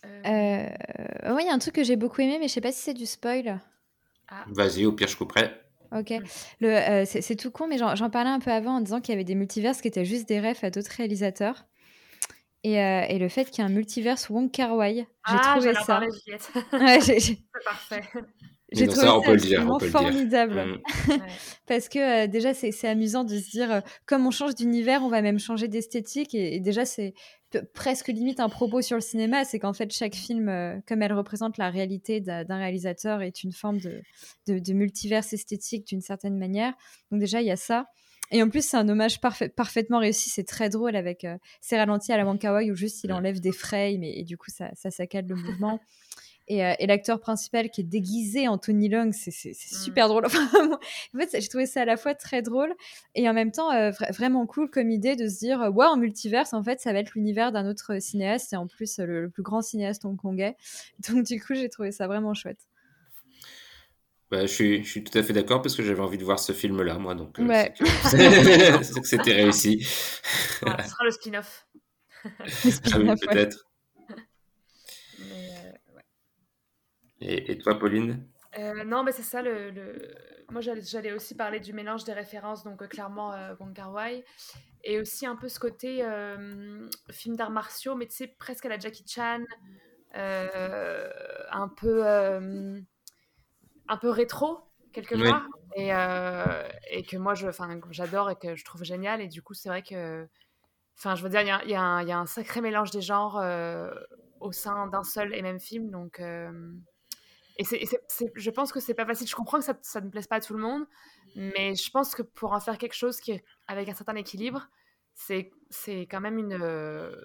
Oui, il y a un truc que j'ai beaucoup aimé, mais je sais pas si c'est du spoil. Ah. Vas-y, au pire, je couperai. Ok. Le, c'est, tout con, mais j'en, parlais un peu avant en disant qu'il y avait des multiverses qui étaient juste des refs à d'autres réalisateurs. Et, euh, et, le fait qu'il y ait un multiverse Wong Kar Wai, j'ai ah, trouvé ça. ouais, C'est parfait. J'ai trouvé ça, absolument formidable. Parce que euh, déjà, c'est amusant de se dire, euh, comme on change d'univers, on va même changer d'esthétique. Et, déjà, c'est presque limite un propos sur le cinéma. C'est qu'en fait, chaque film, comme elle représente la réalité d'un réalisateur, est une forme de, de, de multiverse esthétique d'une certaine manière. Donc déjà, il y a ça. Et en plus, c'est un hommage parfaitement réussi. C'est très drôle avec euh, ces ralentis à la Wonka où juste il enlève des frames et, et du coup, ça, ça saccade le mouvement. Et, euh, et l'acteur principal qui est déguisé en Tony Long, c'est Mm. super drôle. En fait, j'ai trouvé ça à la fois très drôle et en même temps euh, vra- vraiment cool comme idée de se dire euh, ouais, en multiverse, en fait, ça va être l'univers d'un autre cinéaste et en plus le, le plus grand cinéaste hongkongais. Donc, du coup, j'ai trouvé ça vraiment chouette. Bah, je, suis, je suis tout à fait d'accord parce que j'avais envie de voir ce film-là, moi. Donc, euh, Ouais. c'est que- c'est que c'était réussi. Ah, ce sera le spin-off. Le Ah oui, ouais. peut-être. Euh, ouais. Et, et toi, Pauline? Euh, non, mais c'est ça. Le, le- Moi, j'allais aussi parler du mélange des références, donc euh, clairement euh, Wong Kar-wai, et aussi un peu ce côté euh, film d'arts martiaux, mais tu sais, presque à la Jackie Chan, euh, un peu euh, un peu rétro quelque Oui. part, et, euh, et que moi, je, j'adore et que je trouve génial. Et du coup, c'est vrai que, enfin, je veux dire, il y y a un- il y a un sacré mélange des genres euh, au sein d'un seul et même film, donc. euh, et c'est, et c'est- c'est- je pense que c'est pas facile. Je comprends que ça, ça ne plaise pas à tout le monde, mais je pense que pour en faire quelque chose qui avec un certain équilibre, c'est, c'est quand même une,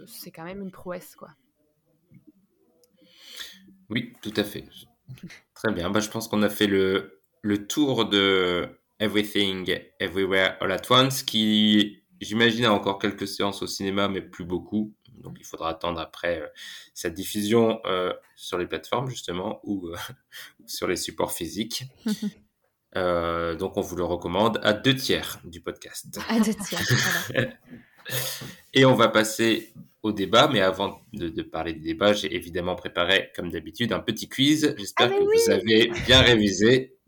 c'est quand même une prouesse, quoi. Oui, tout à fait. Très bien. Bah, je pense qu'on a fait le, le tour de Everything, Everywhere, All at Once, qui, j'imagine, a encore quelques séances au cinéma, mais plus beaucoup. Donc, il faudra attendre après euh, sa diffusion euh, sur les plateformes, justement, ou euh, sur les supports physiques. Donc, on vous le recommande à deux tiers du podcast. À deux tiers, voilà. Et on va passer au débat, mais avant de, de parler du débat, j'ai évidemment préparé, comme d'habitude, un petit quiz. J'espère Ah, que vous avez bien révisé.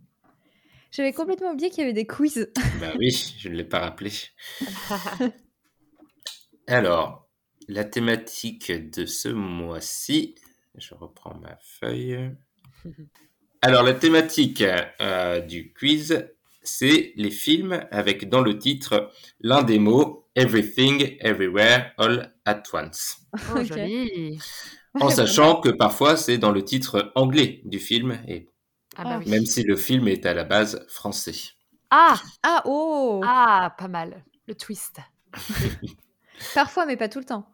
J'avais complètement oublié qu'il y avait des quiz. Bah oui, je ne l'ai pas rappelé. Alors, la thématique de ce mois-ci, je reprends ma feuille. Alors, la thématique euh, du quiz, c'est les films avec dans le titre l'un des mots Everything, Everywhere, All at Once. Oh, joli. En sachant que parfois c'est dans le titre anglais du film, et Ah, bah Ah. oui. même si le film est à la base français. Ah, Ah, oh ah, pas mal. Le twist. Parfois, mais pas tout le temps.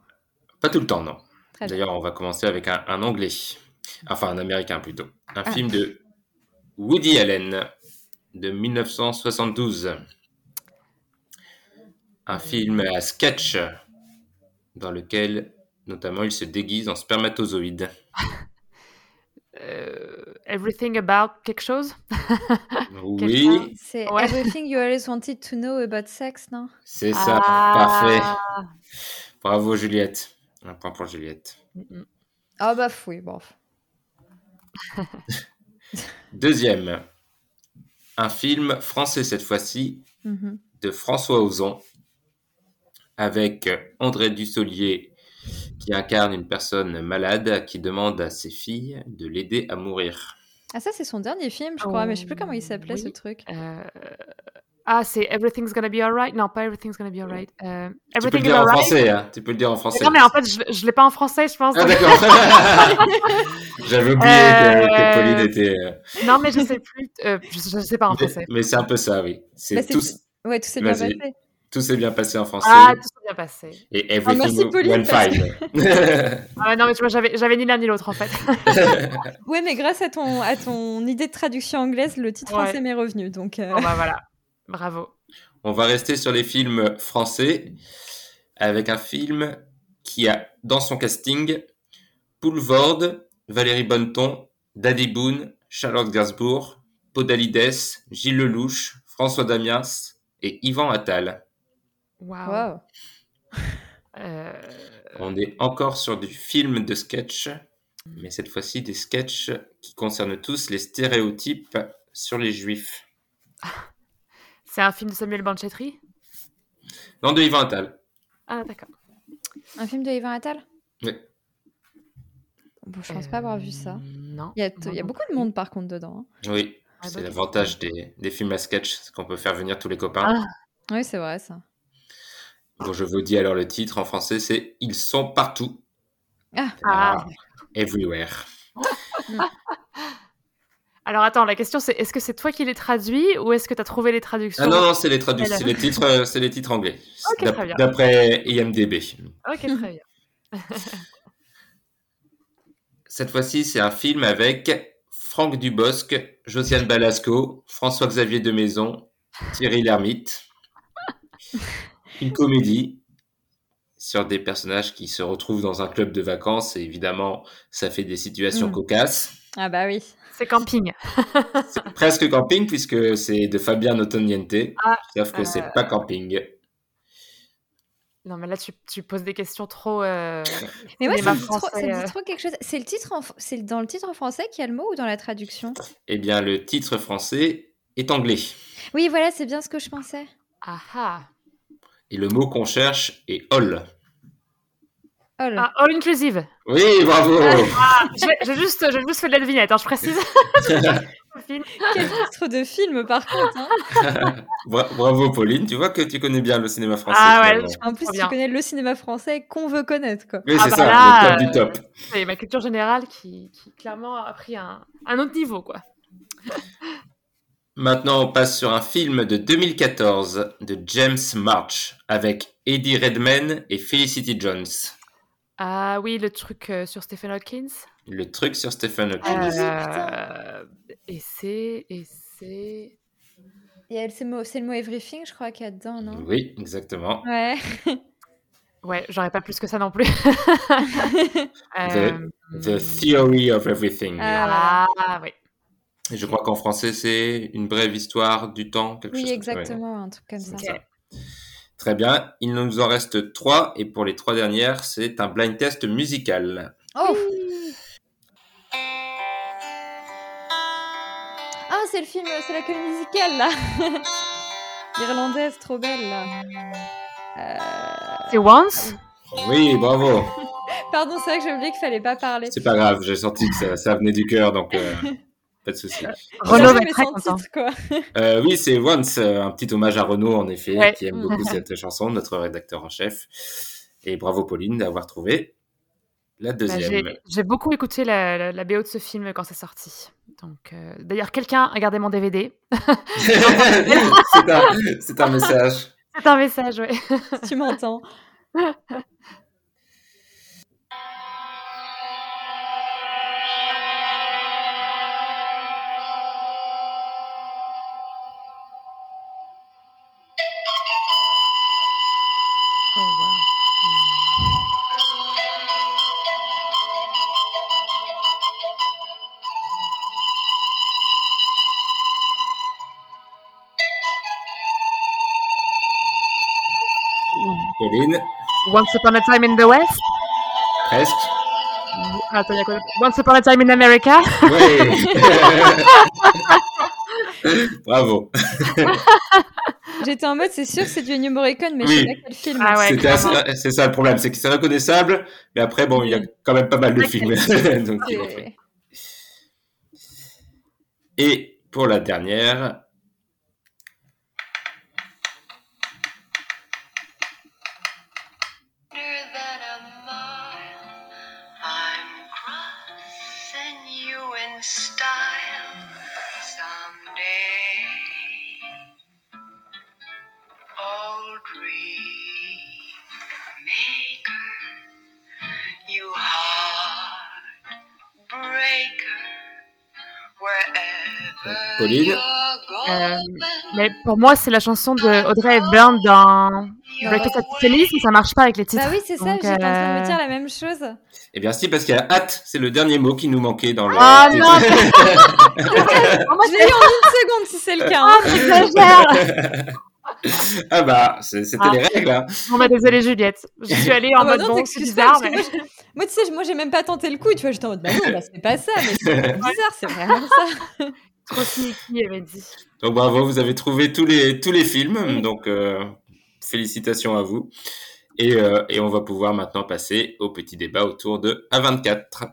Pas tout le temps, non. D'ailleurs, on va commencer avec un, un anglais, enfin un américain plutôt. Un Ah. film de Woody Allen de 1972. Un film à sketch dans lequel notamment il se déguise en spermatozoïde. Euh, everything about quelque chose? Oui, C'est Ouais. Everything You Always Wanted to Know About Sex, non? C'est ça, Ah. parfait. Bravo Juliette. Un point pour Juliette. Ah bah oui, bon. Deuxième, un film français cette fois-ci Mhm. de François Ozon avec André Dussolier qui incarne une personne malade qui demande à ses filles de l'aider à mourir. Ah ça c'est son dernier film, je crois, mais je sais plus comment il s'appelait ce truc. Euh, Ah, c'est Everything's Gonna Be Alright Non, pas Everything's Gonna Be Alright. Euh, Tu peux le Everything is dire en Alright. français, hein. Tu peux le dire en français. Non, mais en fait, je, je l'ai pas en français, je pense. Ah d'accord. J'avais oublié que, que Euh, Pauline était. euh, Non, mais je sais plus. euh, je, je sais pas en mais- français. Mais c'est un peu ça, oui. C'est c'est- tout, Ouais, tout s'est bien passé. tout s'est bien passé en français. Ah, tout s'est bien passé. Et Ah, everything merci, went parce fine. Ah, non, mais tu vois, j'avais j'avais ni l'un ni l'autre en fait. Ouais, mais grâce à ton, à ton idée de traduction anglaise, le titre Ouais. français m'est revenu. Donc, euh, Bon, bah voilà. Bravo. On va rester sur les films français avec un film qui a dans son casting Paul Vord, Valérie Bonneton, Daddy Boone, Charlotte Gainsbourg, Podalides, Gilles Lelouch, François Damiens et Yvan Attal. Waouh. wow. Euh, On est encore sur du film de sketch, mais cette fois-ci des sketchs qui concernent tous les stéréotypes sur les juifs. C'est un film de Samuel Banchetri Non, de Yvan Attal. Ah, d'accord. Un film de Yvan Attal? Oui. Bon, je pense pas avoir vu ça. Euh, Non. Il y a, Moi il y a non beaucoup de monde par contre dedans. hein. Oui, Ah, c'est bah, l'avantage des, des films à sketch, c'est qu'on peut faire venir tous les copains. Ah. Oui, c'est vrai ça. Bon, je vous dis alors le titre en français, c'est Ils sont partout. Ah. Ah. Everywhere. Alors attends, la question c'est est-ce que c'est toi qui les traduis ou est-ce que tu as trouvé les traductions? Ah non, non, c'est les traductions, c'est les titres, euh, c'est les titres anglais. Ok, D'ap- très bien. D'après IMDB. Ok, très bien. cette fois-ci, c'est un film avec Franck Dubosc, Josiane Balasco, François-Xavier de Maison, Thierry Lhermitte. Une comédie sur des personnages qui se retrouvent dans un club de vacances et évidemment, ça fait des situations Mm. cocasses. Ah bah oui. C'est camping. C'est presque camping puisque c'est de Fabien Ottoniente, Ah, sauf que euh, c'est pas camping. Non, mais là, tu, tu poses des questions trop. euh, Mais moi, ça dit trop, ça français, me euh. dit trop quelque chose. C'est le titre, en f- c'est dans le titre français qu'il y a le mot ou dans la traduction? Eh bien, le titre français est anglais. Oui, voilà, c'est bien ce que je pensais. Ah ah. Et le mot qu'on cherche est all. Là. Ah, all inclusive. Oui, bravo Ah, j'ai juste, juste fait de la devinette, hein, je précise. Quel titre de film, par contre. hein. Bra- Bravo Pauline, tu vois que tu connais bien le cinéma français. Ah ouais. En plus, tu connais le cinéma français qu'on veut connaître, quoi. Oui, Ah c'est bah ça, là, le top du euh, top. C'est ma culture générale qui, qui clairement a pris un, un autre niveau, quoi. Maintenant, on passe sur un film de 2014 de James March avec Eddie Redmayne et Felicity Jones. Ah oui, le truc euh, sur Stephen Hawkins. Le truc sur Stephen Ah Hawking. oui, Euh, et c'est, et c'est. C'est, le mot- c'est le mot everything, je crois, qu'il y a dedans, non? Oui, exactement. Ouais. Ouais, j'aurais pas plus que ça non plus. The, Euh, The Theory of Everything. Ah, Ah oui. Et je crois qu'en français, c'est une brève histoire du temps, quelque oui, chose comme ça, ouais. exactement, un truc comme ça. Très bien. Il nous en reste trois. Et pour les trois dernières, c'est un blind test musical. Oh Ah, c'est le film, c'est la comédie musicale, là L'irlandaise, trop belle, là. Euh, C'est Once. Oui, bravo. Pardon, c'est vrai que j'ai oublié qu'il fallait pas parler. C'est pas grave. J'ai senti que ça, ça venait du cœur, donc euh, pas de souci. Renaud J'ai va être très content. titre, quoi. Euh, oui, c'est Once, euh, un petit hommage à Renaud, en effet, Ouais. qui aime beaucoup cette chanson, notre rédacteur en chef. Et bravo Pauline d'avoir trouvé la Bah, deuxième. j'ai, j'ai beaucoup écouté la, la, la BO de ce film quand c'est sorti. Donc, euh, d'ailleurs, quelqu'un a gardé mon DVD. c'est un, message. C'est un message, ouais. Si tu m'entends. Once Upon a Time in the West? presque. Attends, il y a quoi d'autre? Once Upon a Time in America? Oui. bravo. J'étais en mode, c'est sûr que c'est du Ennio Morricone, mais Oui. je sais pas quel film. Ah ouais, c'est ça le problème, c'est que c'est reconnaissable, mais après, bon, il y a quand même pas mal de films. Donc, Et pour la dernière, pour moi, c'est la chanson de Audrey Hepburn dans Breakfast at Tiffany's, mais ça marche pas avec les titres. Bah oui, c'est ça, j'étais en train de me euh, dire la même chose. eh bien si, parce qu'il y a hâte, c'est le dernier mot qui nous manquait dans le Ah titre. non, Je l'ai eu en une seconde si c'est le cas. Ah, hein. t'exagères ah bah, c'était Ah. les règles. Hein. Bon bah désolée Juliette, je suis allée en Ah bah mode non, bon, c'est bizarre, mais... moi, je- moi, tu sais, moi j'ai même pas tenté le coup, tu vois, j'étais en mode, bah non, bah, c'est pas ça, mais c'est bizarre, c'est vraiment ça. Donc bravo, vous avez trouvé tous les, tous les films, donc euh, félicitations à vous. Et, euh, et on va pouvoir maintenant passer au petit débat autour de A24.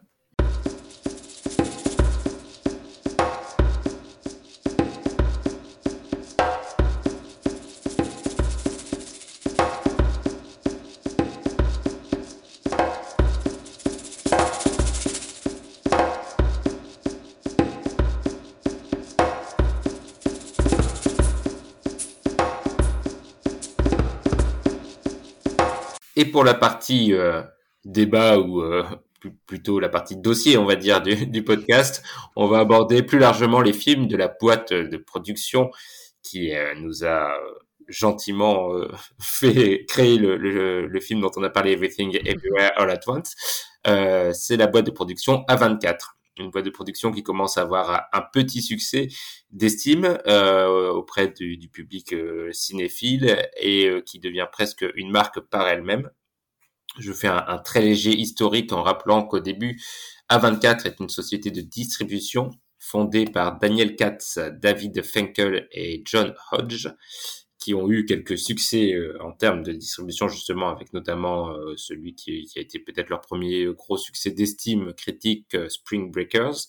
Et pour la partie euh, débat ou euh, plutôt la partie dossier, on va dire, du, podcast. On va aborder plus largement les films de la boîte de production qui euh, nous a gentiment fait créer le, film dont on a parlé, Everything Everywhere All at Once. C'est la boîte de production A24 une boîte de production qui commence à avoir un petit succès d'estime euh, auprès du, public euh, cinéphile et euh, qui devient presque une marque par elle-même. Je fais un, un, très léger historique en rappelant qu'au début, A24 est une société de distribution fondée par Daniel Katz, David Fenkel et John Hodge qui ont eu quelques succès euh, en termes de distribution justement avec notamment euh, celui qui, qui, a été peut-être leur premier gros succès d'estime critique euh, Spring Breakers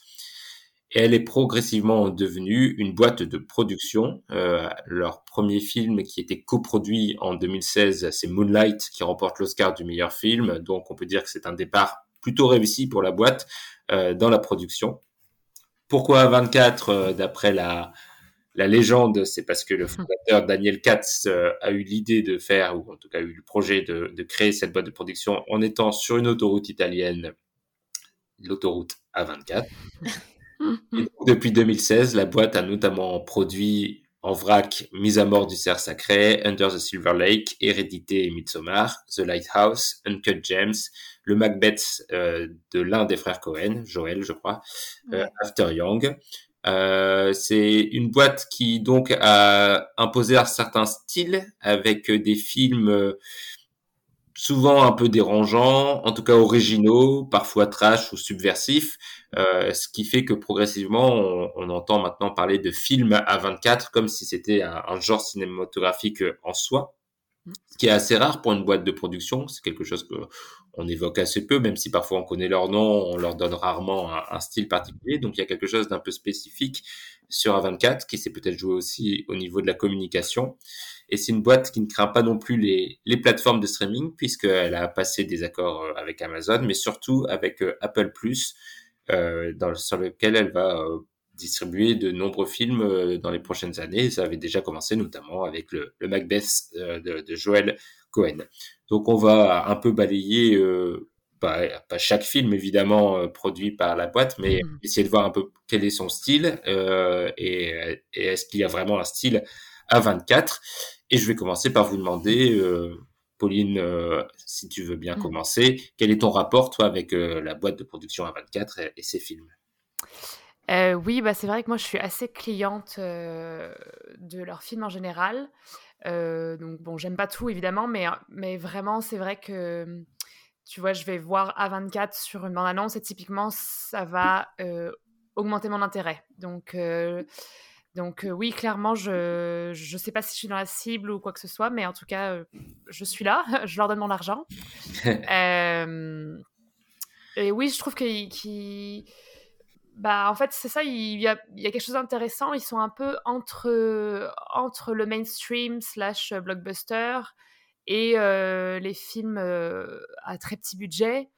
et elle est progressivement devenue une boîte de production. Euh, leur premier film qui était coproduit en 2016, c'est Moonlight qui remporte l'Oscar du meilleur film. Donc on peut dire que c'est un départ plutôt réussi pour la boîte euh, dans la production. Pourquoi 24 d'après la, la légende, c'est parce que le fondateur Daniel Katz euh, a eu l'idée de faire, ou en tout cas eu le projet de, de, créer cette boîte de production en étant sur une autoroute italienne, l'autoroute A24. Et donc, depuis 2016, la boîte a notamment produit en vrac Mise à mort du cerf sacré, Under the Silver Lake, Hérédité et Midsommar, The Lighthouse, Uncut Gems, le Macbeth euh, de l'un des frères Cohen, Joël je crois, euh, After Young. Euh, c'est une boîte qui donc a imposé un certain style avec des films souvent un peu dérangeants, en tout cas originaux, parfois trash ou subversifs, euh, ce qui fait que progressivement on, entend maintenant parler de films à 24 comme si c'était un, genre cinématographique en soi, ce qui est assez rare pour une boîte de production. C'est quelque chose que on évoque assez peu, même si parfois on connaît leur nom, on leur donne rarement un, style particulier. Donc il y a quelque chose d'un peu spécifique sur A24 qui s'est peut-être joué aussi au niveau de la communication. Et c'est une boîte qui ne craint pas non plus les, les plateformes de streaming puisqu'elle a passé des accords euh, avec Amazon, mais surtout avec euh, Apple Plus, euh, sur lequel elle va distribuer de nombreux films euh, dans les prochaines années. Ça avait déjà commencé notamment avec le, le Macbeth de, de Joel Cohen. Donc on va un peu balayer, euh, pas, pas, chaque film évidemment euh, produit par la boîte, mais mmh. essayer de voir un peu quel est son style euh, et, et est-ce qu'il y a vraiment un style à 24. Et je vais commencer par vous demander, euh, Pauline, euh, si tu veux bien mmh. commencer, quel est ton rapport toi avec euh, la boîte de production à 24 et, et ses films? Oui, bah c'est vrai que moi je suis assez cliente de leurs films en général. Euh, donc bon, j'aime pas tout évidemment, mais, mais vraiment, c'est vrai que tu vois, je vais voir A24 sur une bande-annonce et typiquement, ça va euh, augmenter mon intérêt. Donc, euh, donc euh, oui, clairement, je je sais pas si je suis dans la cible ou quoi que ce soit, mais en tout cas, je suis là, je leur donne mon argent. et oui, je trouve qu'ils. Qu bah, en fait, c'est ça, il y, a, il y a quelque chose d'intéressant. Ils sont un peu entre, entre le mainstream slash blockbuster et euh, les films euh, à très petit budget.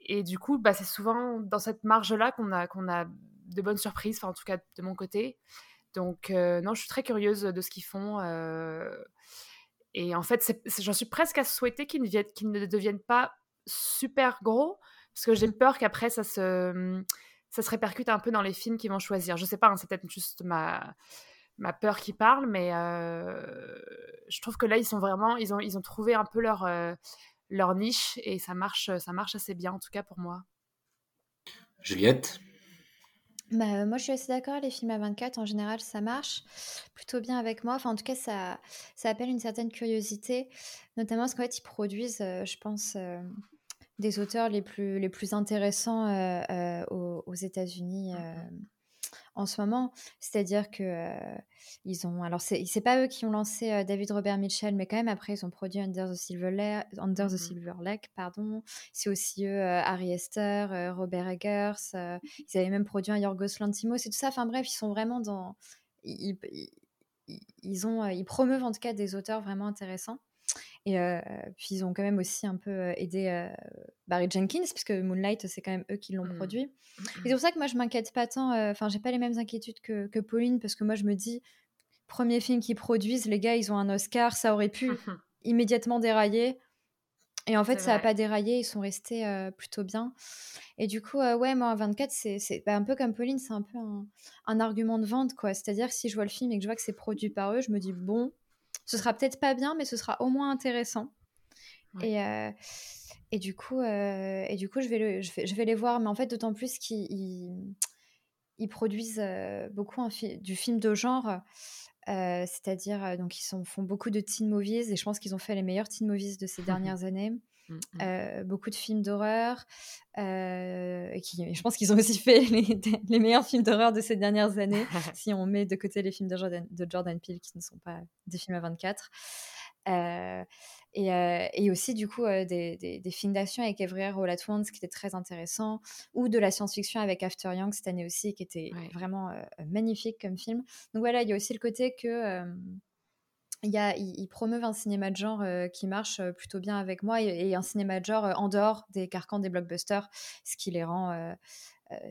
Et du coup, bah, c'est souvent dans cette marge-là qu'on a, qu'on a de bonnes surprises, enfin, en tout cas de mon côté. Donc, euh, non, je suis très curieuse de ce qu'ils font. Euh, et en fait, j'en suis presque à souhaiter qu'ils ne, qu ne deviennent pas super gros, parce que j'ai mmh. peur qu'après, ça se ça se répercute un peu dans les films qu'ils vont choisir. Je sais pas, hein, c'est peut-être juste ma, ma peur qui parle, mais euh, je trouve que là, ils sont vraiment, ils ont, ils ont trouvé un peu leur, euh, leur niche et ça marche, ça marche assez bien, en tout cas pour moi. Juliette? Bah, moi, je suis assez d'accord. Les films à 24, en général, ça marche plutôt bien avec moi. Enfin, en tout cas, ça, ça appelle une certaine curiosité, notamment parce qu'en fait, ils produisent, euh, je pense, euh, des auteurs les plus, les plus intéressants euh, euh, aux, aux États-Unis mmh euh, en ce moment. C'est-à-dire que euh, ils ont. Alors, c'est, pas eux qui ont lancé euh, David Robert Mitchell, mais quand même, après, ils ont produit Under the Silver, La- Under the mmh Silver Lake. Pardon. C'est aussi eux, Harry Esther, Robert Eggers. ils avaient même produit un Yorgos Lanthimos et tout ça. Enfin, bref, ils sont vraiment dans. Ils, ils, ils, ont, ils promeuvent en tout cas des auteurs vraiment intéressants. Et euh, puis ils ont quand même aussi un peu aidé euh, Barry Jenkins, puisque Moonlight, c'est quand même eux qui l'ont mmh. produit. Et c'est pour ça que moi, je m'inquiète pas tant. Enfin, j'ai pas les mêmes inquiétudes que, que, Pauline, parce que moi, je me dis, premier film qu'ils produisent, les gars, ils ont un Oscar, ça aurait pu immédiatement dérailler. Et en fait, ça n'a pas déraillé, ils sont restés euh, plutôt bien. Et du coup, euh, ouais, moi, à 24, c'est bah, un peu comme Pauline, c'est un peu un, un argument de vente, quoi. C'est-à-dire si je vois le film et que je vois que c'est produit par eux, je me dis, bon, ce sera peut-être pas bien, mais ce sera au moins intéressant. Ouais. Et, euh, et du coup, euh, et du coup je, vais le, je, vais, je vais les voir, mais en fait, d'autant plus qu'ils ils- ils produisent euh, beaucoup un fi- du film de genre. c'est-à-dire, donc, ils sont, font beaucoup de teen movies et je pense qu'ils ont fait les meilleurs teen movies de ces dernières années. Mm, mm. Euh, beaucoup de films d'horreur. euh, et qui, je pense qu'ils ont aussi fait les, les meilleurs films d'horreur de ces dernières années, si on met de côté les films de Jordan, de Jordan Peele qui ne sont pas des films à 24. Euh, et, euh, et aussi, du coup, euh, des, des- des films d'action avec Everywhere All at Once qui étaient très intéressants, ou de la science-fiction avec After Young cette année aussi, qui était Ouais. vraiment magnifique comme film. Donc voilà, il y a aussi le côté que. Ils, promeuvent un cinéma de genre euh, qui marche euh, plutôt bien avec moi et, un cinéma de genre euh, en dehors des carcans des blockbusters, ce qui les rend,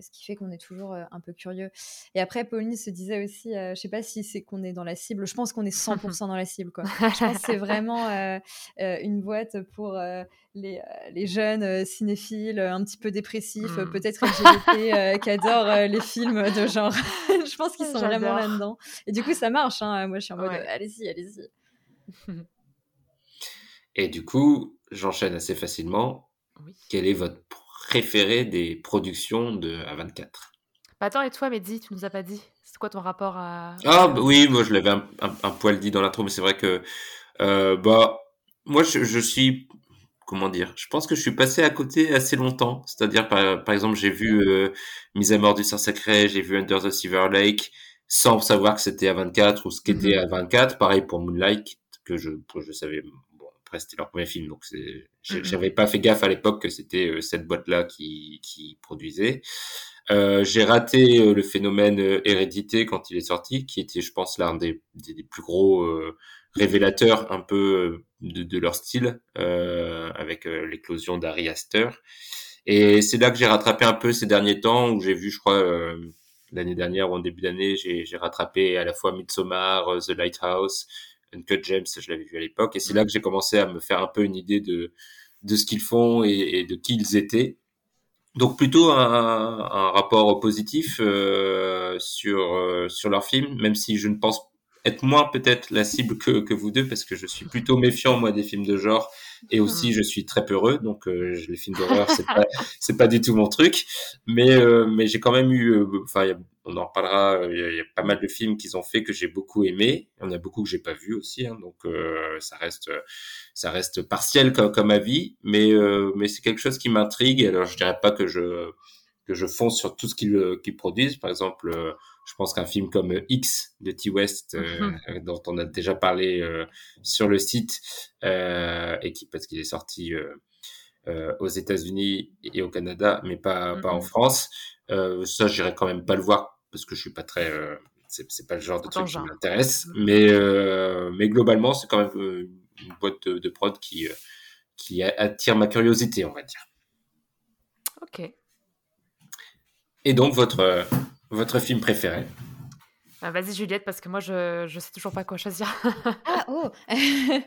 ce qui fait qu'on est toujours euh, un peu curieux. Et après, Pauline se disait aussi, euh, je sais pas si c'est qu'on est dans la cible, je pense qu'on est 100% dans la cible. Quoi. Je pense que c'est vraiment euh, euh, une boîte pour euh, les, euh, les jeunes euh, cinéphiles, euh, un petit peu dépressifs, euh, Mm. peut-être LGBT, euh, qui adorent euh, les films de genre. je pense qu'ils sont vraiment là-dedans. Et du coup, ça marche. hein. Moi, je suis en mode, Ouais. euh, allez-y, allez-y. Et du coup, j'enchaîne assez facilement. Oui. Quel est votre préféré des productions de A24 Bah attends, et toi, Mehdi, tu nous as pas dit? C'est quoi ton rapport à. Ah bah oui, moi je l'avais un, un- un poil dit dans l'intro, mais c'est vrai que euh, bah moi je, je suis comment dire, je pense que je suis passé à côté assez longtemps. C'est-à-dire par, par exemple j'ai vu euh, Mise à mort du sang sacré, j'ai vu Under the Silver Lake sans savoir que c'était à 24 ou ce qu'était à 24. Pareil pour Moonlight que je que je savais. Après c'était leur premier film donc j'avais pas fait gaffe à l'époque que c'était euh, cette boîte là qui qui produisait. Euh, j'ai raté euh, le phénomène hérédité quand il est sorti, qui était, je pense, l'un des, des, des plus gros euh, révélateurs un peu de, de leur style, euh, avec l'éclosion d'Ari Aster. Et c'est là que j'ai rattrapé un peu ces derniers temps, où j'ai vu, je crois, l'année dernière ou en début d'année, j'ai rattrapé à la fois Midsommar, The Lighthouse, Uncut James, je l'avais vu à l'époque, et c'est là que j'ai commencé à me faire un peu une idée de de ce qu'ils font et, et de qui ils étaient. Donc plutôt un, un rapport positif euh, sur euh, sur leur film, même si je ne pense être moins peut-être la cible que, que vous deux, parce que je suis plutôt méfiant moi des films de genre et aussi je suis très peureux, donc euh, les films d'horreur c'est pas c'est pas du tout mon truc, mais euh, mais j'ai quand même eu, euh, enfin on en reparlera, euh, il y, a- il y a pas mal de films qu'ils ont fait que j'ai beaucoup aimé, il y en a beaucoup que j'ai pas vu aussi, hein, donc euh, ça reste ça reste partiel comme, comme avis, mais euh, mais c'est quelque chose qui m'intrigue. Alors je dirais pas que je que je fonce sur tout ce qu'ils qu'ils produisent. Par exemple, euh, je pense qu'un film comme euh, X de T West, euh, dont on a déjà parlé euh, sur le site, euh, et qui parce qu'il est sorti euh, euh, aux États-Unis et au Canada, mais pas pas en Mhm. France. Euh, ça, j'irais quand même pas le voir parce que je suis pas très euh, c'est pas le genre de truc qui m'intéresse, mais euh, mais globalement, c'est quand même euh, une boîte de, de prod qui euh, qui attire ma curiosité, on va dire. Ok. Et donc votre euh, votre film préféré Bah, Vas-y, Juliette, parce que moi, je, je sais toujours pas quoi choisir. Ah, oh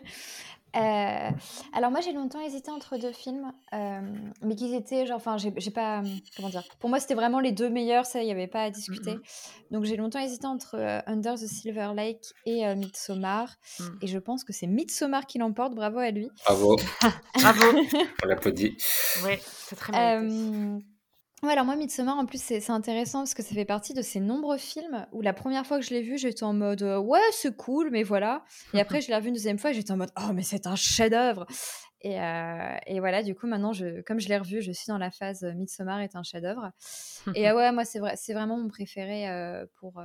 Euh, alors moi j'ai longtemps hésité entre deux films, euh, mais qu'ils étaient genre, enfin j'ai pas, comment dire, pour moi c'était vraiment les deux meilleurs, ça il n'y avait pas à discuter. Mhm. Donc j'ai longtemps hésité entre euh, Under the Silver Lake et euh, Midsommar, Mhm. et je pense que c'est Midsommar qui l'emporte, bravo à lui. Bravo, Bravo. on l'applaudit. ouais, c'est très mérité. Ouais, alors moi, Midsommar, en plus, c'est intéressant parce que ça fait partie de ces nombreux films où la première fois que je l'ai vu, j'étais en mode euh, ouais, c'est cool, mais voilà. Et après, je l'ai revu une deuxième fois j'étais en mode oh, mais c'est un chef-d'œuvre. Et, euh, et voilà, du coup, maintenant, je, comme je l'ai revu, je suis dans la phase euh, Midsommar est un chef-d'œuvre. Et euh, ouais, moi, c'est vrai, c'est vraiment mon préféré pour.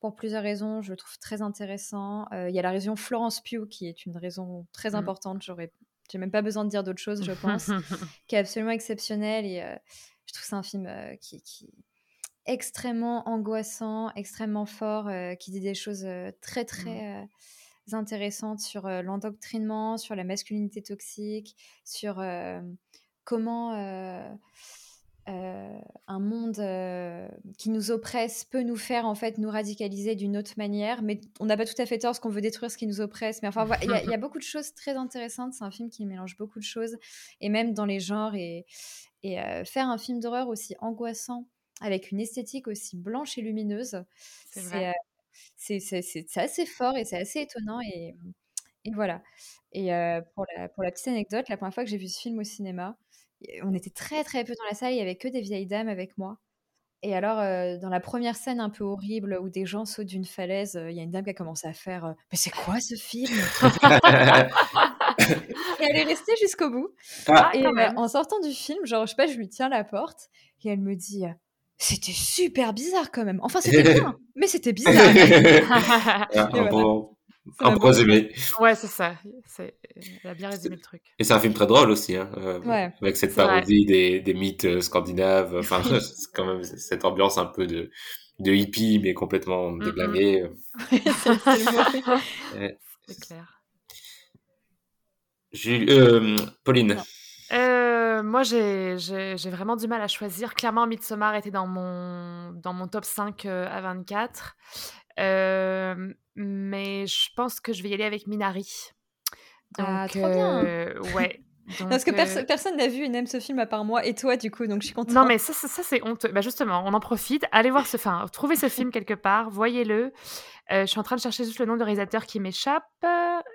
pour plusieurs raisons, je le trouve très intéressant. Il y a la raison Florence Pugh qui est une raison très Mm. importante. J'aurais, j'ai même pas besoin de dire d'autre chose, je pense qui est absolument exceptionnel et je trouve que c'est un film euh, qui, qui est extrêmement angoissant, extrêmement fort, euh, qui dit des choses euh, très très euh, intéressantes sur l'endoctrinement, sur la masculinité toxique, sur comment euh, un monde euh, qui nous oppresse peut nous faire en fait nous radicaliser d'une autre manière, mais on n'a pas tout à fait tort parce qu'on veut détruire ce qui nous oppresse. Mais enfin, voilà, il y, y a beaucoup de choses très intéressantes. C'est un film qui mélange beaucoup de choses, et même dans les genres. Et, et euh, faire un film d'horreur aussi angoissant, avec une esthétique aussi blanche et lumineuse, C'est euh, assez fort et c'est assez étonnant. Et, et voilà. Et euh, pour la, pour la petite anecdote, la première fois que j'ai vu ce film au cinéma, on était très très peu dans la salle, il y avait que des vieilles dames avec moi. Et alors, euh, dans la première scène un peu horrible où des gens sautent d'une falaise, euh, il y a une dame qui a commencé à faire euh, Mais c'est quoi ce film? Et elle est restée jusqu'au bout. Ah. et euh, en sortant du film, genre, je sais pas, je lui tiens la porte et elle me dit euh, C'était super bizarre quand même. Enfin, c'était bien, mais c'était bizarre. un voilà. bon, un résumé. ouais, c'est ça. Elle a bien résumé le truc. Et c'est un film très drôle aussi, hein, euh, Ouais. avec cette parodie des, des mythes scandinaves. Enfin, c'est quand même cette ambiance un peu de, de hippie, mais complètement Mm. Ouais. C'est clair. Euh, Pauline. Euh, moi, j'ai, vraiment du mal à choisir. Clairement, Midsommar était dans mon, dans mon top 5 euh, à 24. Euh, mais je pense que je vais y aller avec Minari. Ah, Donc, trop bien. ouais. Parce que euh, personne n'a vu et n'aime ce film à part moi et toi, du coup, donc je suis contente. Non, mais ça, ça, ça, c'est honteux. Bah, justement, on en profite. Allez voir ce film. Trouvez ce film quelque part. Voyez-le. Euh, je suis en train de chercher juste le nom du réalisateur qui m'échappe.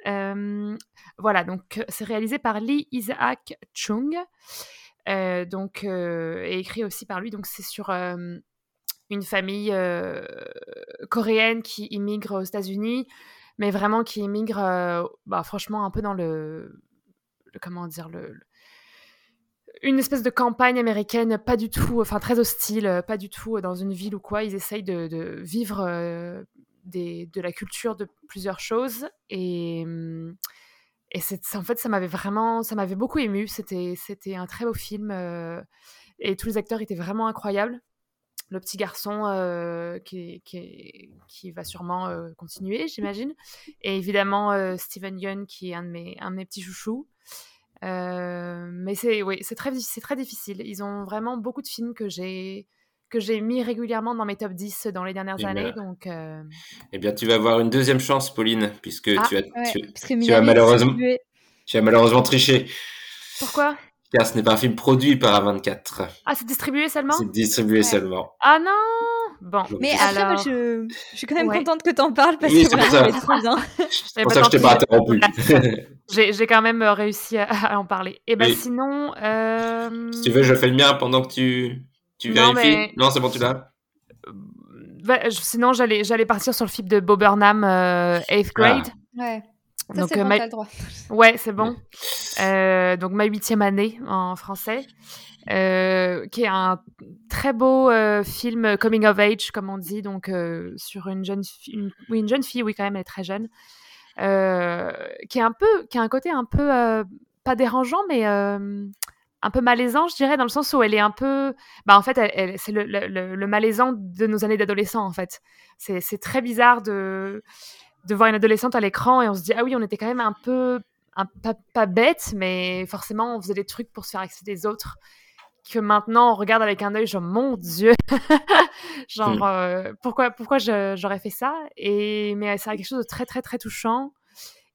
Euh, voilà, donc euh, c'est réalisé par Lee Isaac Chung. Donc, et écrit aussi par lui. Donc, c'est sur une famille coréenne qui immigre aux États-Unis, mais vraiment qui immigre, bah, franchement, un peu dans le. comment dire une espèce de campagne américaine pas du tout, enfin très hostile, pas du tout dans une ville ou quoi. Ils essayent de, de vivre de la culture de plusieurs choses et hum, en fait ça m'avait vraiment ça m'avait beaucoup ému. C'était c'était un très beau film euh, et tous les acteurs étaient vraiment incroyables. Le petit garçon euh, qui, qui, va sûrement euh, continuer, j'imagine. Et évidemment, Steven Yeun, qui est un de mes, un de mes petits chouchous. Mais c'est oui, très, c'est très difficile. Ils ont vraiment beaucoup de films que j'ai que j'ai mis régulièrement dans mes top 10 dans les dernières Eh années. bien. Donc, euh, Eh bien, tu vas avoir une deuxième chance, Pauline, puisque Ah, tu, as, Ouais, tu, parce que tu as Minari est malheureusement, tu as malheureusement triché, pourquoi? Car ce n'est pas un film produit par A24. Ah, c'est distribué seulement? C'est distribué Ouais. seulement. Ah non Bon. Mais après, moi, alors, je, je suis quand même Ouais. contente que t'en parles parce Oui, que c'est trop bien. C'est Eh pour ben, ça que je t'ai pas interrompu. j'ai j'ai quand même euh, réussi à, à en parler. Et ben Oui. sinon, euh, si tu veux, je fais le mien pendant que tu, tu Non, vérifies? mais- Non, c'est bon, tu l'as? va- je- sinon j'allais j'allais partir sur le film de Bob Burnham, euh, Eighth Grade. Ouais. Ça, Donc, c'est euh, bon, ma- t'as le droit. Ouais, c'est bon. Euh, donc ma huitième année en français, euh, qui est un très beau euh, film coming of age, comme on dit, donc euh, sur une jeune fille, une, oui une jeune fille, oui quand même, elle est très jeune, euh, qui est un peu, qui a un côté un peu euh, pas dérangeant, mais euh, un peu malaisant, je dirais, dans le sens où elle est un peu, bah en fait, c'est le, le- le- le malaisant de nos années d'adolescent en fait. C'est très bizarre de de voir une adolescente à l'écran et on se dit ah oui on était quand même un peu un, pas, pas bête mais forcément on faisait des trucs pour se faire accepter des autres que maintenant on regarde avec un œil genre mon dieu genre Mm. euh, pourquoi pourquoi j'aurais fait ça? Et mais c'est quelque chose de très très très touchant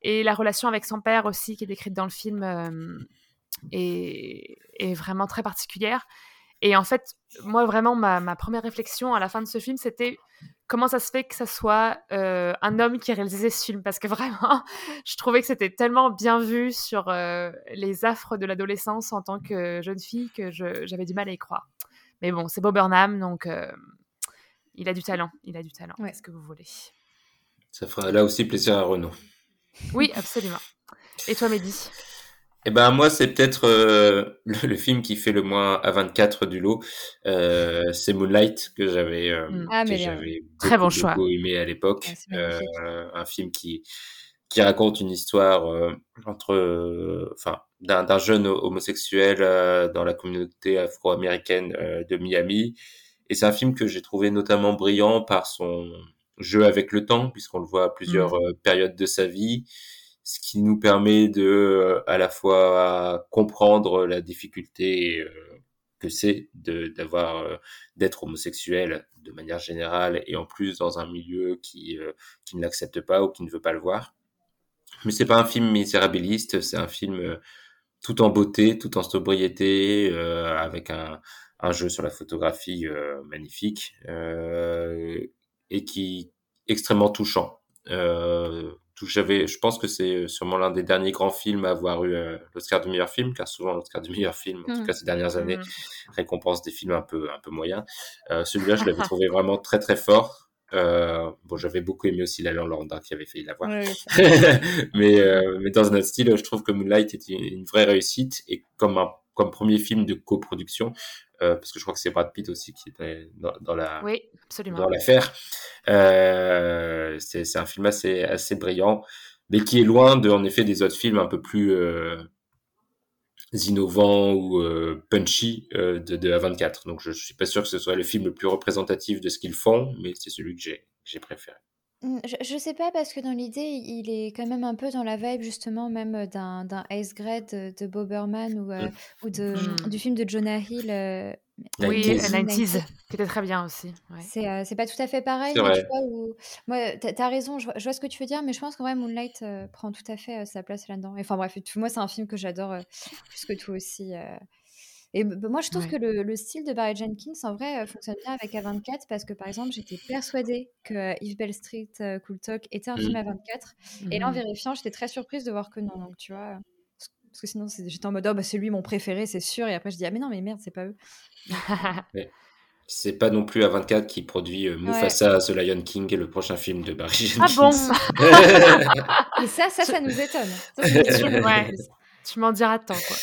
et la relation avec son père aussi qui est décrite dans le film euh, est, est vraiment très particulière. Et en fait moi vraiment ma, ma première réflexion à la fin de ce film c'était comment ça se fait que ça soit euh, un homme qui a réalisé ce film? Parce que vraiment je trouvais que c'était tellement bien vu sur euh, les affres de l'adolescence en tant que jeune fille que je- j'avais du mal à y croire. Mais bon c'est Bob Burnham donc euh, il a du talent il a du talent Ouais. qu'est-ce que vous voulez. Ça fera là aussi plaisir à Renaud. oui absolument. Et toi Mehdi? Eh ben moi c'est peut-être euh, le, le film qui fait le moins à 24 du lot. Euh, c'est Moonlight que j'avais euh, Mm. Ah, que j'avais Très beaucoup, bon choix. beaucoup aimé à l'époque. Magnifique. Euh, un film qui qui raconte une histoire euh, entre euh, enfin d'un d'un jeune homosexuel euh, dans la communauté afro-américaine euh, de Miami et c'est un film que j'ai trouvé notamment brillant par son jeu avec le temps puisqu'on le voit à plusieurs euh, périodes de sa vie ce qui nous permet de euh, à la fois comprendre la difficulté euh, que c'est d'avoir euh, d'être homosexuel de manière générale et en plus dans un milieu qui euh, qui ne l'accepte pas ou qui ne veut pas le voir. Mais c'est pas un film misérabiliste, c'est un film euh, tout en beauté, tout en sobriété, avec un, un jeu sur la photographie magnifique et qui extrêmement touchant. Euh, j'avais, je pense que c'est sûrement l'un des derniers grands films à avoir eu euh, l'Oscar du meilleur film, car souvent l'Oscar du meilleur film, en tout Mmh. cas ces dernières années, Mmh. récompense des films un peu, un peu moyens. Euh, celui-là, je l'avais trouvé vraiment très très fort. Euh, bon, j'avais beaucoup aimé aussi La La Land, hein, qui avait failli l'avoir. Oui, mais, euh, mais dans un autre style, je trouve que Moonlight était une vraie réussite et comme un comme premier film de coproduction, euh, parce que je crois que c'est Brad Pitt aussi qui était dans, dans la Oui, absolument. dans l'affaire. Euh, c'est c'est un film assez assez brillant, mais qui est loin de en effet des autres films un peu plus euh, innovants ou euh, punchy euh, de, de A24. Donc je, je suis pas sûr que ce soit le film le plus représentatif de ce qu'ils font, mais c'est celui que j'ai que j'ai préféré. Je, je sais pas parce que dans l'idée, il est quand même un peu dans la vibe justement même euh, d'un d'un Ace Grade de, de Boberman ou, euh, Mm. ou de, Mm. du film de Jonah Hill. euh, Oui, 90s. 90s, qui était très bien aussi. ouais. C'est euh, c'est pas tout à fait pareil, mais tu vois, où... Moi, t'as raison, je vois, je vois ce que tu veux dire, mais je pense qu'en vrai, Moonlight euh, prend tout à fait euh, sa place là-dedans. Enfin bref, tout- moi, c'est un film que j'adore euh, plus que tout aussi. Et moi, je trouve Ouais. que le, le style de Barry Jenkins, en vrai, euh, fonctionne bien avec A24 parce que, par exemple, j'étais persuadée que If Bell Street euh, Cool Talk était un film Mm. A24. Et là, en Mhm. vérifiant, j'étais très surprise de voir que non. Donc, tu vois, parce que sinon, j'étais en mode, oh, bah, c'est lui mon préféré, c'est sûr. Et après, je dis, ah, mais non, mais merde, c'est pas eux. C'est pas non plus A24 qui produit euh, Mufasa, The Lion King et le prochain film de Barry Ah bon? Et ça, ça, ça nous étonne. Ça, tu m'en diras tant, quoi.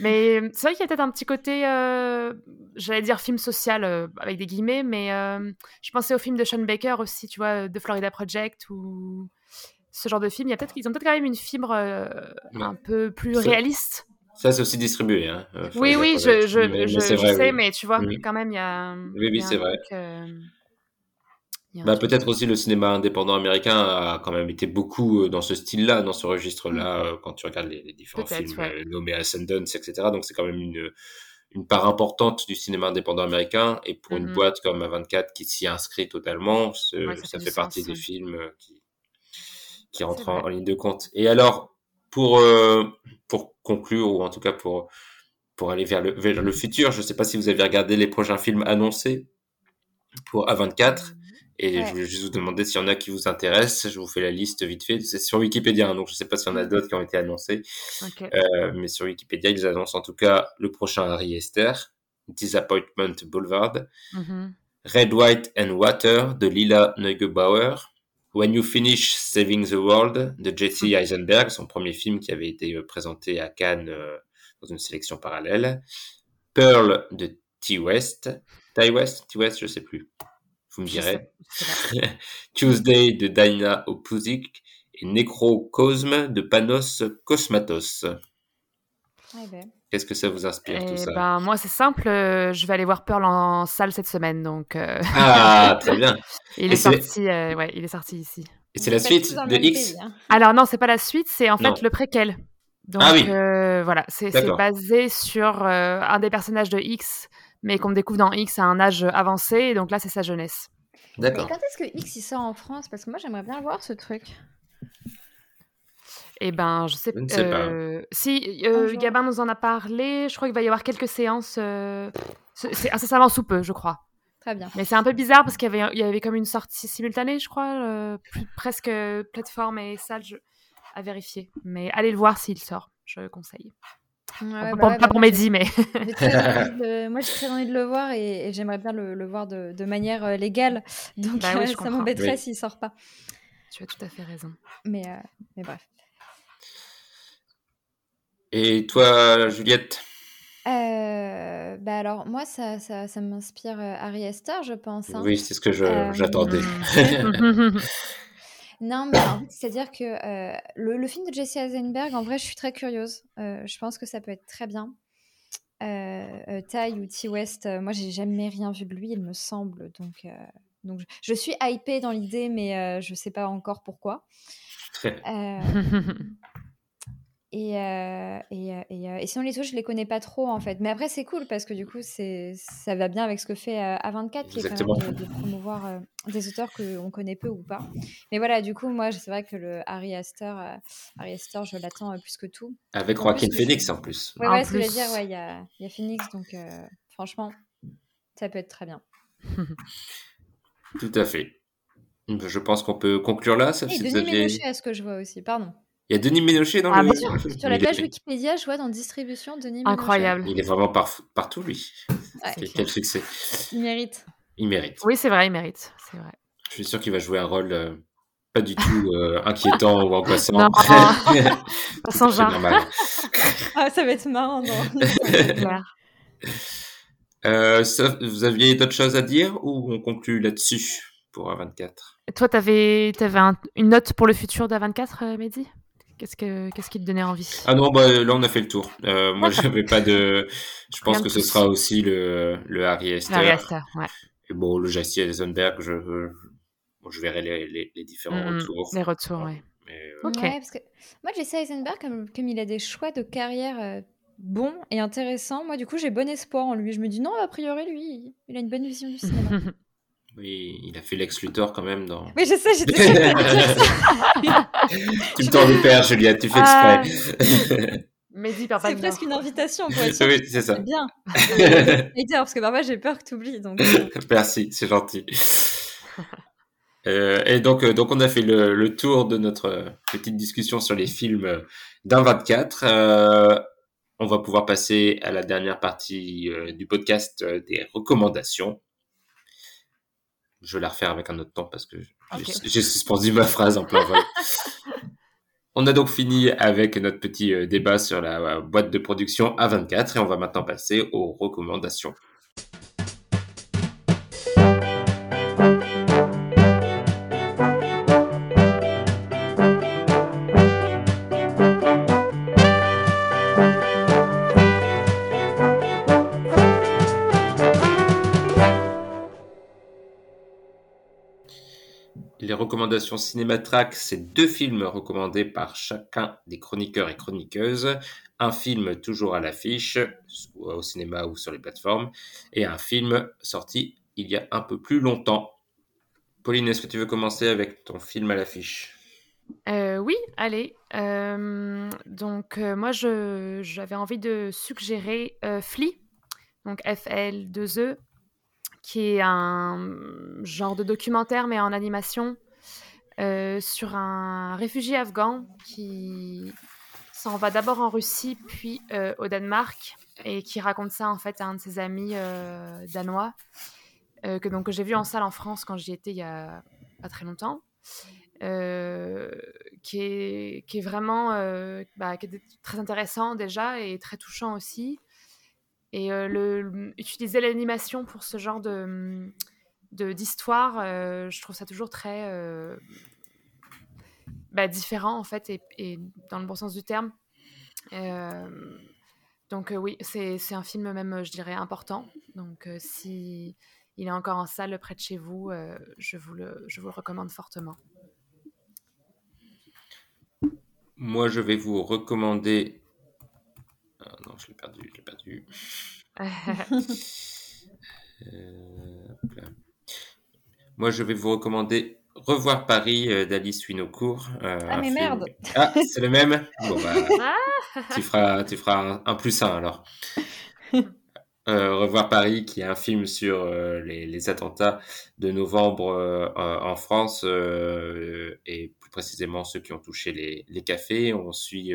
Mais c'est vrai qu'il y a peut-être un petit côté, euh, j'allais dire film social euh, avec des guillemets, mais euh, je pensais au film de Sean Baker aussi, tu vois, de Florida Project ou ce genre de film. Il y a peut-être, ils ont peut-être quand même une fibre Ouais. un peu plus réaliste. Ça, c'est aussi distribué. Hein, Oui, oui, je, je, Mais- je- c'est je vrai, sais, oui. mais tu vois, Mm. quand même, il y a. Oui, oui, c'est vrai. truc, euh, il y a un Bah, peut-être aussi le cinéma indépendant américain a quand même été beaucoup euh, dans ce style-là, dans ce registre-là, euh, quand tu regardes les, les différents films ouais. euh, nommés à Sundance, etc. Donc c'est quand même une, une part importante du cinéma indépendant américain. Et pour une Mhm. boîte comme A24 qui s'y inscrit totalement, ce- Ouais, ça ça, fait partie sens, des ouais. films qui, qui rentrent en, en ligne de compte. Et alors, pour, euh, pour conclure, ou en tout cas pour, pour aller vers le, vers le futur, je ne sais pas si vous avez regardé les prochains films annoncés pour A24. Et Ouais. je voulais juste vous demander s'il y en a qui vous intéressent. Je vous fais la liste vite fait. C'est sur Wikipédia, hein, donc je ne sais pas s'il y en a d'autres qui ont été annoncés. Euh, mais sur Wikipédia, ils annoncent en tout cas le prochain Harry Esther, Disappointment Boulevard, Mhm. Red, White and Water de Lila Neugebauer, When You Finish Saving the World de Jesse Eisenberg, son premier film qui avait été euh, présenté à Cannes euh, dans une sélection parallèle, Pearl de T. West, Ty West, T. West, je sais plus, vous me direz. Tuesday de Dina Opuzik et Necrocosme de Panos Cosmatos. Ouais, ben. Qu'est-ce que ça vous inspire tout Eh ça? ben, moi, c'est simple. euh, je vais aller voir Pearl en salle cette semaine, donc. euh, Ah, très bien. il Et est sorti. euh, ouais, il est sorti ici. Et c'est la suite de X? pays, hein. Alors non, c'est pas la suite, c'est en fait Non. le préquel. Donc Ah oui. euh, voilà, c'est basé sur euh, un des personnages de X, mais qu'on découvre dans X à un âge avancé, et donc là c'est sa jeunesse. D'accord. quand est-ce que X il sort en France? Parce que moi j'aimerais bien voir ce truc. Et ben je sais, Je ne sais pas. euh, si euh. Gabin nous en a parlé, je crois qu'il va y avoir quelques séances, euh, c'est c'est incessamment sous peu, je crois. Très bien. Mais c'est un peu bizarre parce qu'il y avait, il y avait comme une sortie simultanée, je crois, euh, plus- presque plateforme et salle je- à vérifier. Mais allez le voir s'il sort, je conseille. Ouais, pas ouais, pour, bah ouais, pas bah pour moi, j'ai- Mehdi, mais. j'ai très envie de le- Moi j'ai très envie de le voir et, et j'aimerais bien le, le voir de, de manière euh, légale. Donc Bah oui, euh, ça m'embêterait Oui. s'il sort pas. tu as tout à fait raison. Mais, euh, mais bref. Et toi, Juliette? Euh, bah alors moi ça, ça, ça m'inspire Harry Esther je pense. hein. Oui, c'est ce que Euh, j'attendais. Non, mais en fait, c'est-à-dire que euh, le, le film de Jesse Eisenberg, en vrai, je suis très curieuse. Euh, je pense que ça peut être très bien. Euh, euh, Ty ou T West, euh, moi, j'ai jamais rien vu de lui, il me semble. Donc, euh, donc je, je suis hypée dans l'idée, mais euh, je sais pas encore pourquoi. Et, euh, et, euh, et, euh, et sinon, les autres, je les connais pas trop, en fait. Mais après, c'est cool parce que du coup, c'est, ça va bien avec ce que fait euh, A24, qui est quand même de, de promouvoir euh, des auteurs qu'on connaît peu ou pas. Mais voilà, du coup, moi, c'est vrai que le Harry Astor, euh, Harry Astor je l'attends euh, plus que tout. Avec En Joaquin plus, Phoenix je- en plus. Ouais, En ouais, ce que je veux dire, ouais, il y a, il y a Phoenix, donc euh, franchement, ça peut être très bien. Tout à fait. Je pense qu'on peut conclure là, sauf Et si vous Denis aviez... Ménochet, à ce que je vois aussi, pardon. Il y a Denis Ménochet dans Ah le... film. Sur la page est- Wikipédia, je vois dans distribution Denis Ménochet. Incroyable. Il est vraiment par- partout, lui. Ouais. Quel- Quel succès. Il mérite. Il mérite. Oui, c'est vrai, il mérite. C'est vrai. Je suis sûr qu'il va jouer un rôle euh, pas du tout euh, inquiétant ou angoissant. Non. Sans genre. normal. Ah, ça va être marrant. non. Euh, ça- vous aviez d'autres choses à dire ou on conclut là-dessus pour A24 Et toi, t'avais avais une note pour le futur d'A24, euh, Mehdi? Qu'est-ce que qu'est-ce qui te donnait envie? Ah non, bah, là on a fait le tour. Euh, moi j'avais pas de. Je pense Rien que ce plus. sera aussi le, le Harry Esther. Harry Astor, ouais. Et bon, le Jesse Eisenberg, je, bon, je verrai les, les, les différents retours. Les retours, ouais. Mais, euh, Ok. Ouais, parce que moi, Jesse Eisenberg, comme, comme il a des choix de carrière euh, bons et intéressants, moi, du coup, j'ai bon espoir en lui. Je me dis, non, a priori, lui, il a une bonne vision du cinéma. oui, il a fait Lex Luthor quand même dans. oui, je sais, j'étais sûre que tu me tends le père, Juliette, tu fais exprès. Mehdi perd pas C'est presque une invitation pour être oui, c'est ça. c'est bien. Et dire, parce que parfois, j'ai peur que tu oublies. Donc, euh, Merci, c'est gentil. Euh, et donc, euh, donc, on a fait le, le tour de notre euh, petite discussion sur les films euh, d'un 24. Euh, on va pouvoir passer à la dernière partie euh, du podcast euh, des recommandations. Je vais la refaire avec un autre temps parce que j'ai suspendu ma phrase en plein vol. On a donc fini avec notre petit euh, débat sur la euh, boîte de production A24 et on va maintenant passer aux recommandations. Cinématrack, c'est deux films recommandés par chacun des chroniqueurs et chroniqueuses. Un film toujours à l'affiche, au cinéma ou sur les plateformes, et un film sorti il y a un peu plus longtemps. Pauline, est-ce que tu veux commencer avec ton film à l'affiche? Euh, oui, allez. Euh, donc, euh, moi, j'avais envie de suggérer Flea, donc FL2E, qui est un genre de documentaire, mais en animation, euh, sur un réfugié afghan qui s'en va d'abord en Russie, puis euh, au Danemark, et qui raconte ça, en fait, à un de ses amis euh, danois, que, donc, j'ai vu en salle en France quand j'y étais il y a pas très longtemps. Qui, est, qui est vraiment bah, très intéressant déjà et très touchant aussi. Et utiliser l'animation pour ce genre de- d'histoire, euh, je trouve ça toujours très euh, bah, différent en fait et, et dans le bon sens du terme. Euh, donc oui, c'est c'est un film même, je dirais, important. Donc si il est encore en salle près de chez vous, je, vous le, je vous le recommande fortement. Moi, je vais vous recommander. Ah non, je l'ai perdu, je l'ai perdu. Euh. Moi, je vais vous recommander Revoir Paris euh, d'Alice Winocourt. euh, Ah, mais film- merde. Ah, c'est le même? Bon, bah, Ah tu feras, tu feras un, un plus un alors. Euh, Revoir Paris, qui est un film sur euh, les, les attentats de novembre en France et plus précisément ceux qui ont touché les, les cafés. On suit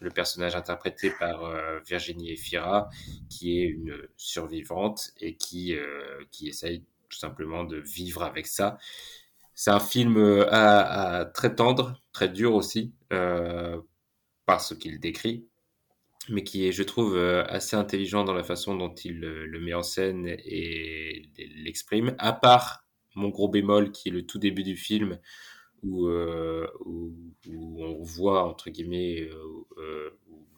le personnage interprété par euh, Virginie Efira, qui est une survivante et qui, euh, qui essaye tout simplement de vivre avec ça. C'est un film euh, à, très tendre, très dur aussi, euh, par ce qu'il décrit, mais qui est, je trouve, euh, assez intelligent dans la façon dont il le met en scène et l'exprime, à part mon gros bémol qui est le tout début du film, où, euh, on voit, entre guillemets,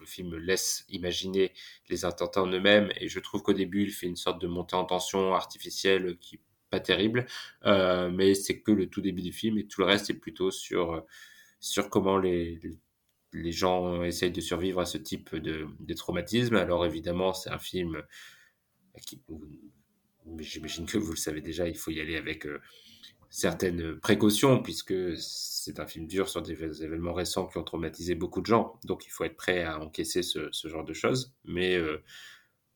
le film laisse imaginer les attentats en eux-mêmes, et je trouve qu'au début, il fait une sorte de montée en tension artificielle qui est pas terrible, euh, mais c'est que le tout début du film, et tout le reste est plutôt sur, sur comment les, les- gens essayent de survivre à ce type de, de traumatisme. Alors évidemment, c'est un film j'imagine que vous le savez déjà, il faut y aller avec euh, certaines précautions, puisque c'est un film dur sur des événements récents qui ont traumatisé beaucoup de gens. Donc il faut être prêt à encaisser ce, ce genre de choses. Mais euh,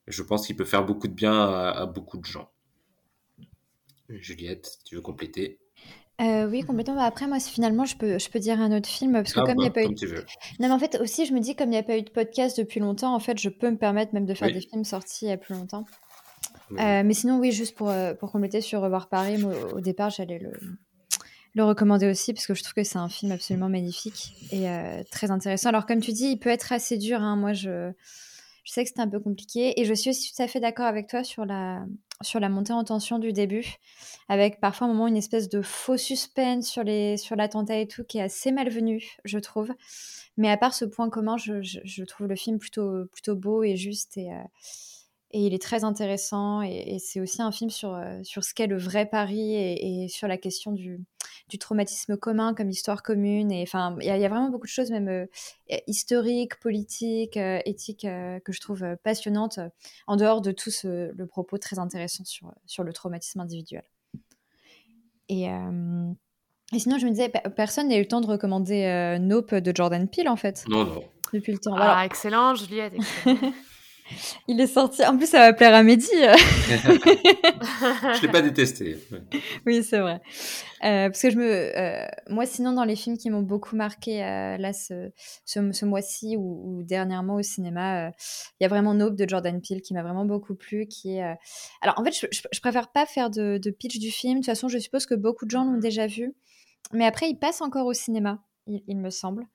je pense qu'il peut faire beaucoup de bien à, à, beaucoup de gens. Juliette, tu veux compléter? Euh, oui, complètement. Bah, après, moi, finalement, je peux, je peux dire un autre film parce que Ah, comme il n'y bah, a pas eu. Non, mais en fait, aussi, je me dis, comme il n'y a pas eu de podcast depuis longtemps, en fait, je peux me permettre même de faire Oui. des films sortis il y a plus longtemps. Euh, mais sinon, oui, juste pour, euh, pour compléter sur Revoir Paris, moi, au départ, j'allais le, le recommander aussi parce que je trouve que c'est un film absolument magnifique et euh, très intéressant. Alors, comme tu dis, il peut être assez dur. hein. Moi, je, je sais que c'était un peu compliqué et je suis aussi tout à fait d'accord avec toi sur la, sur la montée en tension du début, avec parfois un moment une espèce de faux suspense sur les sur l'attentat et tout qui est assez malvenu, je trouve. Mais à part ce point commun, je, je- je trouve le film plutôt plutôt beau et juste et euh, et il est très intéressant et, et c'est aussi un film sur euh, sur ce qu'est le vrai Paris et, et sur la question du du traumatisme commun comme histoire commune et enfin il y, a il y a vraiment beaucoup de choses même euh, historiques, politiques, euh, éthiques euh, que je trouve euh, passionnantes euh, en dehors de tout ce- le propos très intéressant sur, sur le traumatisme individuel. Et, euh, et sinon, je me disais, pe- personne n'a eu le temps de recommander euh, Nope de Jordan Peele, en fait, Non, non. depuis le temps. Ah, Alors, excellent, Juliette. excellent. il est sorti. En plus, ça va plaire à Mehdi. Je l'ai pas détesté. Oui, c'est vrai. Euh, parce que je me, euh, moi, sinon, dans les films qui m'ont beaucoup marqué euh, là ce, ce, ce mois-ci ou, ou dernièrement au cinéma, il y a vraiment Nope de Jordan Peele qui m'a vraiment beaucoup plu. Qui est, alors, en fait, je, je, je préfère pas faire de, de pitch du film. De toute façon, je suppose que beaucoup de gens l'ont déjà vu, mais après, il passe encore au cinéma, il, il me semble.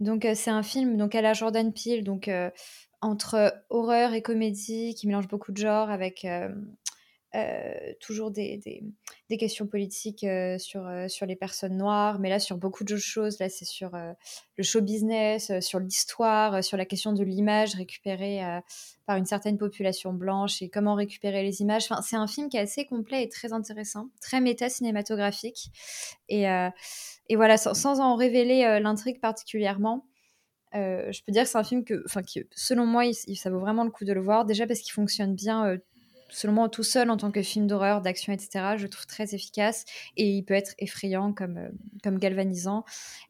Donc c'est un film donc à la Jordan Peele donc entre horreur et comédie qui mélange beaucoup de genres avec euh, toujours des, questions politiques euh, sur, euh, sur les personnes noires, mais là sur beaucoup de choses. Là, c'est sur le show business, sur l'histoire, sur la question de l'image récupérée par une certaine population blanche et comment récupérer les images. Enfin, c'est un film qui est assez complet et très intéressant, très méta-cinématographique. Et, voilà, sans, en révéler l'intrigue particulièrement, je peux dire que c'est un film que, selon moi, ça vaut vraiment le coup de le voir. Déjà parce qu'il fonctionne bien, selon moi, tout seul en tant que film d'horreur, d'action, etc. Je le trouve très efficace et il peut être effrayant comme, euh, comme galvanisant.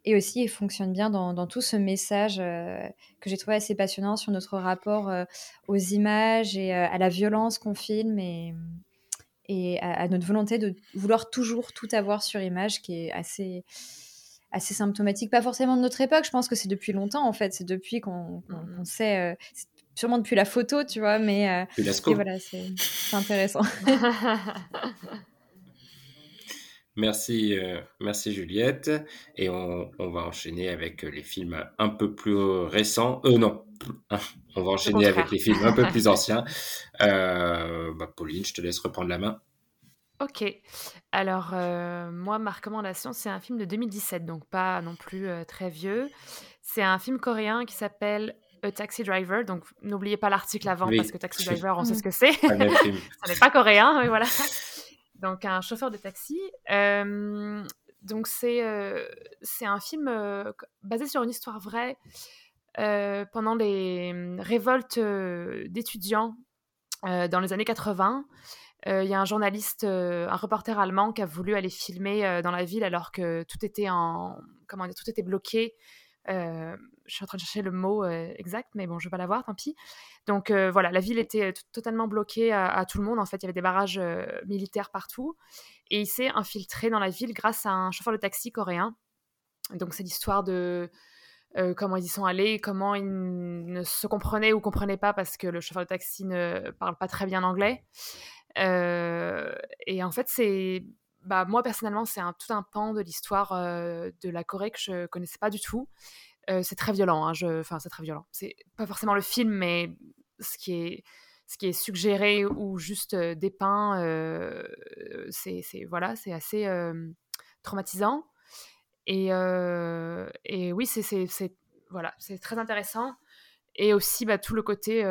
Et aussi, il fonctionne bien dans, dans tout ce message euh, que j'ai trouvé assez passionnant sur notre rapport euh, aux images et euh, à la violence qu'on filme et, et à, à notre volonté de vouloir toujours tout avoir sur image qui est assez assez symptomatique, pas forcément de notre époque, je pense que c'est depuis longtemps en fait, c'est depuis qu'on qu'on sait, sûrement depuis la photo, tu vois, mais euh, Puis la et scope. voilà, c'est intéressant. Merci, euh, merci Juliette. Et on, on va enchaîner avec les films un peu plus récents. Euh, non, on va enchaîner avec les films un peu plus anciens. Euh, bah, Pauline, je te laisse reprendre la main. Ok. Alors, euh, moi, ma recommandation, c'est un film de 2017, donc pas non plus euh, très vieux. C'est un film coréen qui s'appelle A Taxi Driver. Donc, n'oubliez pas l'article avant, Oui. parce que Taxi Driver, on sait ce que c'est. Ça n'est pas coréen, mais voilà. Donc, un chauffeur de taxi. Euh, donc, c'est euh, un film euh, basé sur une histoire vraie. Euh, pendant les hum, révoltes euh, d'étudiants euh, dans les années 80, euh, il y a un journaliste, euh, un reporter allemand qui a voulu aller filmer euh, dans la ville alors que tout était en comment dire, tout était bloqué. Je suis en train de chercher le mot exact, mais bon, je vais pas l'avoir, tant pis. Donc voilà, la ville était totalement bloquée à, tout le monde. En fait, il y avait des barrages militaires partout, et il s'est infiltré dans la ville grâce à un chauffeur de taxi coréen. Donc c'est l'histoire de comment ils y sont allés, comment ils ne se comprenaient ou comprenaient pas parce que le chauffeur de taxi ne parle pas très bien anglais. Et en fait, c'est, bah, moi personnellement, c'est un, tout un pan de l'histoire euh, de la Corée que je connaissais pas du tout. Euh, c'est très violent, hein, je... enfin c'est très violent. C'est pas forcément le film, mais ce qui est, ce qui est suggéré ou juste euh, dépeint, c'est, c'est voilà, c'est assez traumatisant. Et, et oui, c'est, voilà, très intéressant. Et aussi bah, tout le côté,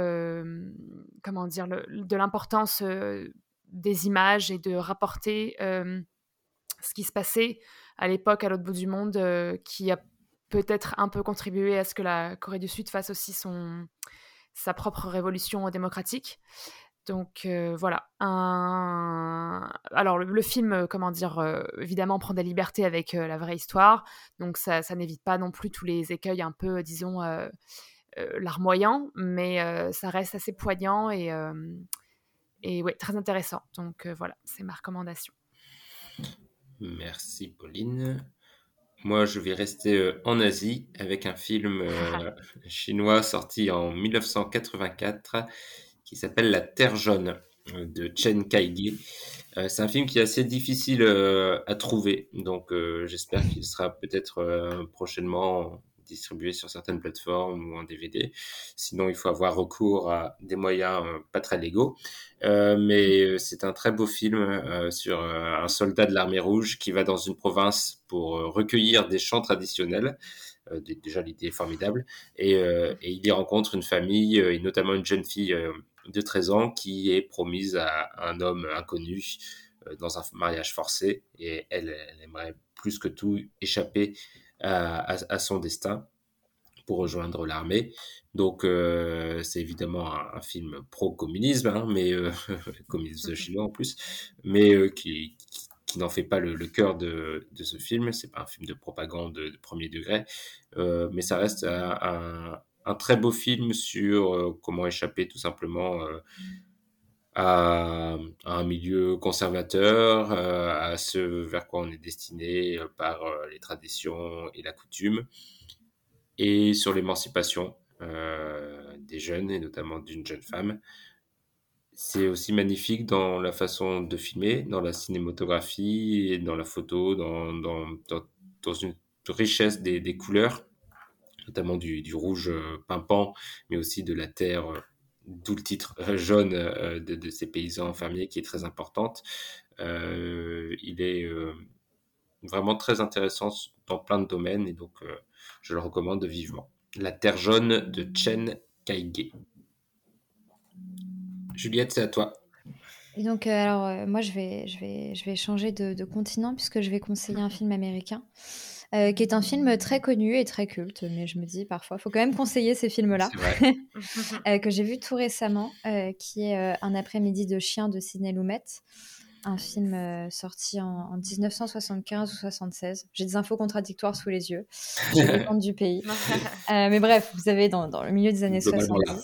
comment dire, le- de l'importance des images et de rapporter euh, ce qui se passait à l'époque à l'autre bout du monde, euh, qui a peut-être un peu contribué à ce que la Corée du Sud fasse aussi son, sa propre révolution démocratique. Donc euh, voilà. Un... Alors le, film, comment dire, évidemment prend des libertés avec la vraie histoire. Donc ça, ça n'évite pas non plus tous les écueils un peu, disons, larmoyants, mais ça reste assez poignant et, et ouais, très intéressant. Donc voilà, c'est ma recommandation. Merci Pauline. Moi, je vais rester euh, en Asie avec un film euh, chinois sorti en 1984 qui s'appelle La Terre jaune euh, de Chen Kaigi. c'est un film qui est assez difficile à trouver, donc j'espère qu'il sera peut-être prochainement distribué sur certaines plateformes ou en DVD. Sinon, il faut avoir recours à des moyens euh, pas très légaux. Euh, mais euh, c'est un très beau film sur un soldat de l'armée rouge qui va dans une province pour recueillir des chants traditionnels. déjà, l'idée est formidable. Et, il y rencontre une famille, et notamment une jeune fille de 13 ans qui est promise à un homme inconnu dans un mariage forcé. Et elle aimerait plus que tout échapper à, son destin pour rejoindre l'armée. Donc euh, c'est évidemment un, film pro-communisme, hein, mais euh, communisme chinois en plus, mais euh, qui, qui, n'en fait pas le, cœur de, de, ce film. C'est pas un film de propagande de, premier degré, mais ça reste un, un, très beau film sur comment échapper tout simplement à, un milieu conservateur, euh, à ce vers quoi on est destiné euh, par euh, les traditions et la coutume, et sur l'émancipation des jeunes et notamment d'une jeune femme. C'est aussi magnifique dans la façon de filmer, dans la cinématographie et dans la photo, dans, dans, dans, une richesse des, des, couleurs, notamment du, du rouge pimpant, mais aussi de la terre d'où le titre euh, jaune euh, de, ces paysans fermiers qui est très importante. Euh, il est vraiment très intéressant dans plein de domaines et donc je le recommande vivement. La Terre jaune de Chen Kaige. Juliette, c'est à toi. Et donc, alors, moi, je vais, je, vais, je vais changer de, de, continent puisque je vais conseiller un film américain. Euh, qui est un film très connu et très culte, mais je me dis parfois, il faut quand même conseiller ces films-là, euh, que j'ai vu tout récemment, euh, qui est Un après-midi de chien de Sidney Lumet, un film sorti en, 1975 ou 76. J'ai des infos contradictoires sous les yeux, compte du pays. mais bref, vous avez dans, dans le milieu des années 70.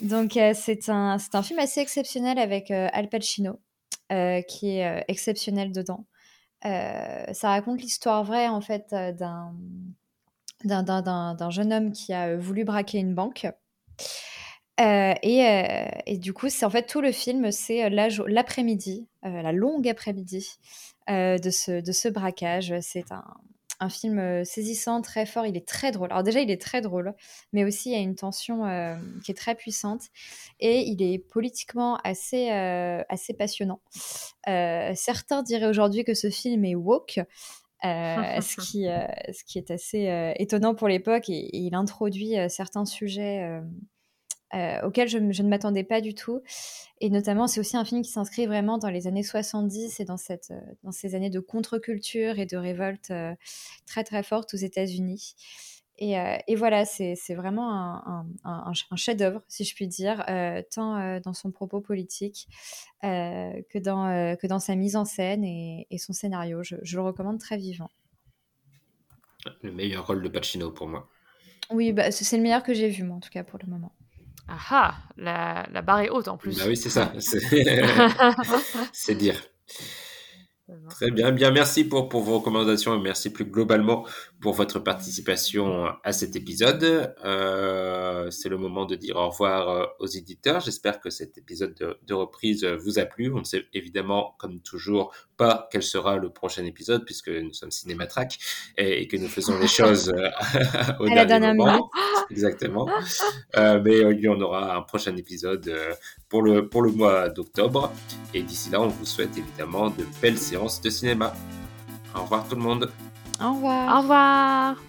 Donc c'est un, un film assez exceptionnel avec Al Pacino, qui est exceptionnel dedans. Euh, ça raconte l'histoire vraie en fait euh, d'un d'un jeune homme qui a euh, voulu braquer une banque. et, et, du coup, c'est en fait tout le film, c'est l'après-midi, la longue après-midi de, ce, de ce braquage. C'est un, un film euh, saisissant, très fort. Il est très drôle. Alors déjà, il est très drôle, mais aussi il y a une tension euh, qui est très puissante et il est politiquement assez, euh, assez passionnant. certains diraient aujourd'hui que ce film est woke. ce, qui, ce qui est assez étonnant pour l'époque et, il introduit certains sujets euh, auquel je, ne m'attendais pas du tout. Et notamment, c'est aussi un film qui s'inscrit vraiment dans les années 70 et dans, cette, euh, dans ces années de contre-culture et de révolte euh, très très forte aux États-Unis. Et, et, voilà, c'est vraiment un, un, un, chef-d'œuvre, si je puis dire, tant dans son propos politique que, dans, que dans sa mise en scène et, et son scénario. Je, je, le recommande très vivant. Le meilleur rôle de Pacino pour moi. Oui, bah, c'est le meilleur que j'ai vu, moi, en tout cas, pour le moment. Ah ah, la, la barre est haute en plus. Bah oui, c'est ça. C'est dire. Très bien, bien merci pour, pour vos recommandations et merci plus globalement pour votre participation à cet épisode. Euh, c'est le moment de dire au revoir euh, aux éditeurs. J'espère que cet épisode de, reprise vous a plu. On ne sait évidemment, comme toujours, pas quel sera le prochain épisode puisque nous sommes Cinématrack et, et que nous faisons les choses euh, au à dernier moment. Exactement. Euh, mais il y en aura un prochain épisode pour le, pour le mois d'octobre. Et d'ici là, on vous souhaite évidemment de belles séances de cinéma. Au revoir tout le monde. Au revoir. Au revoir.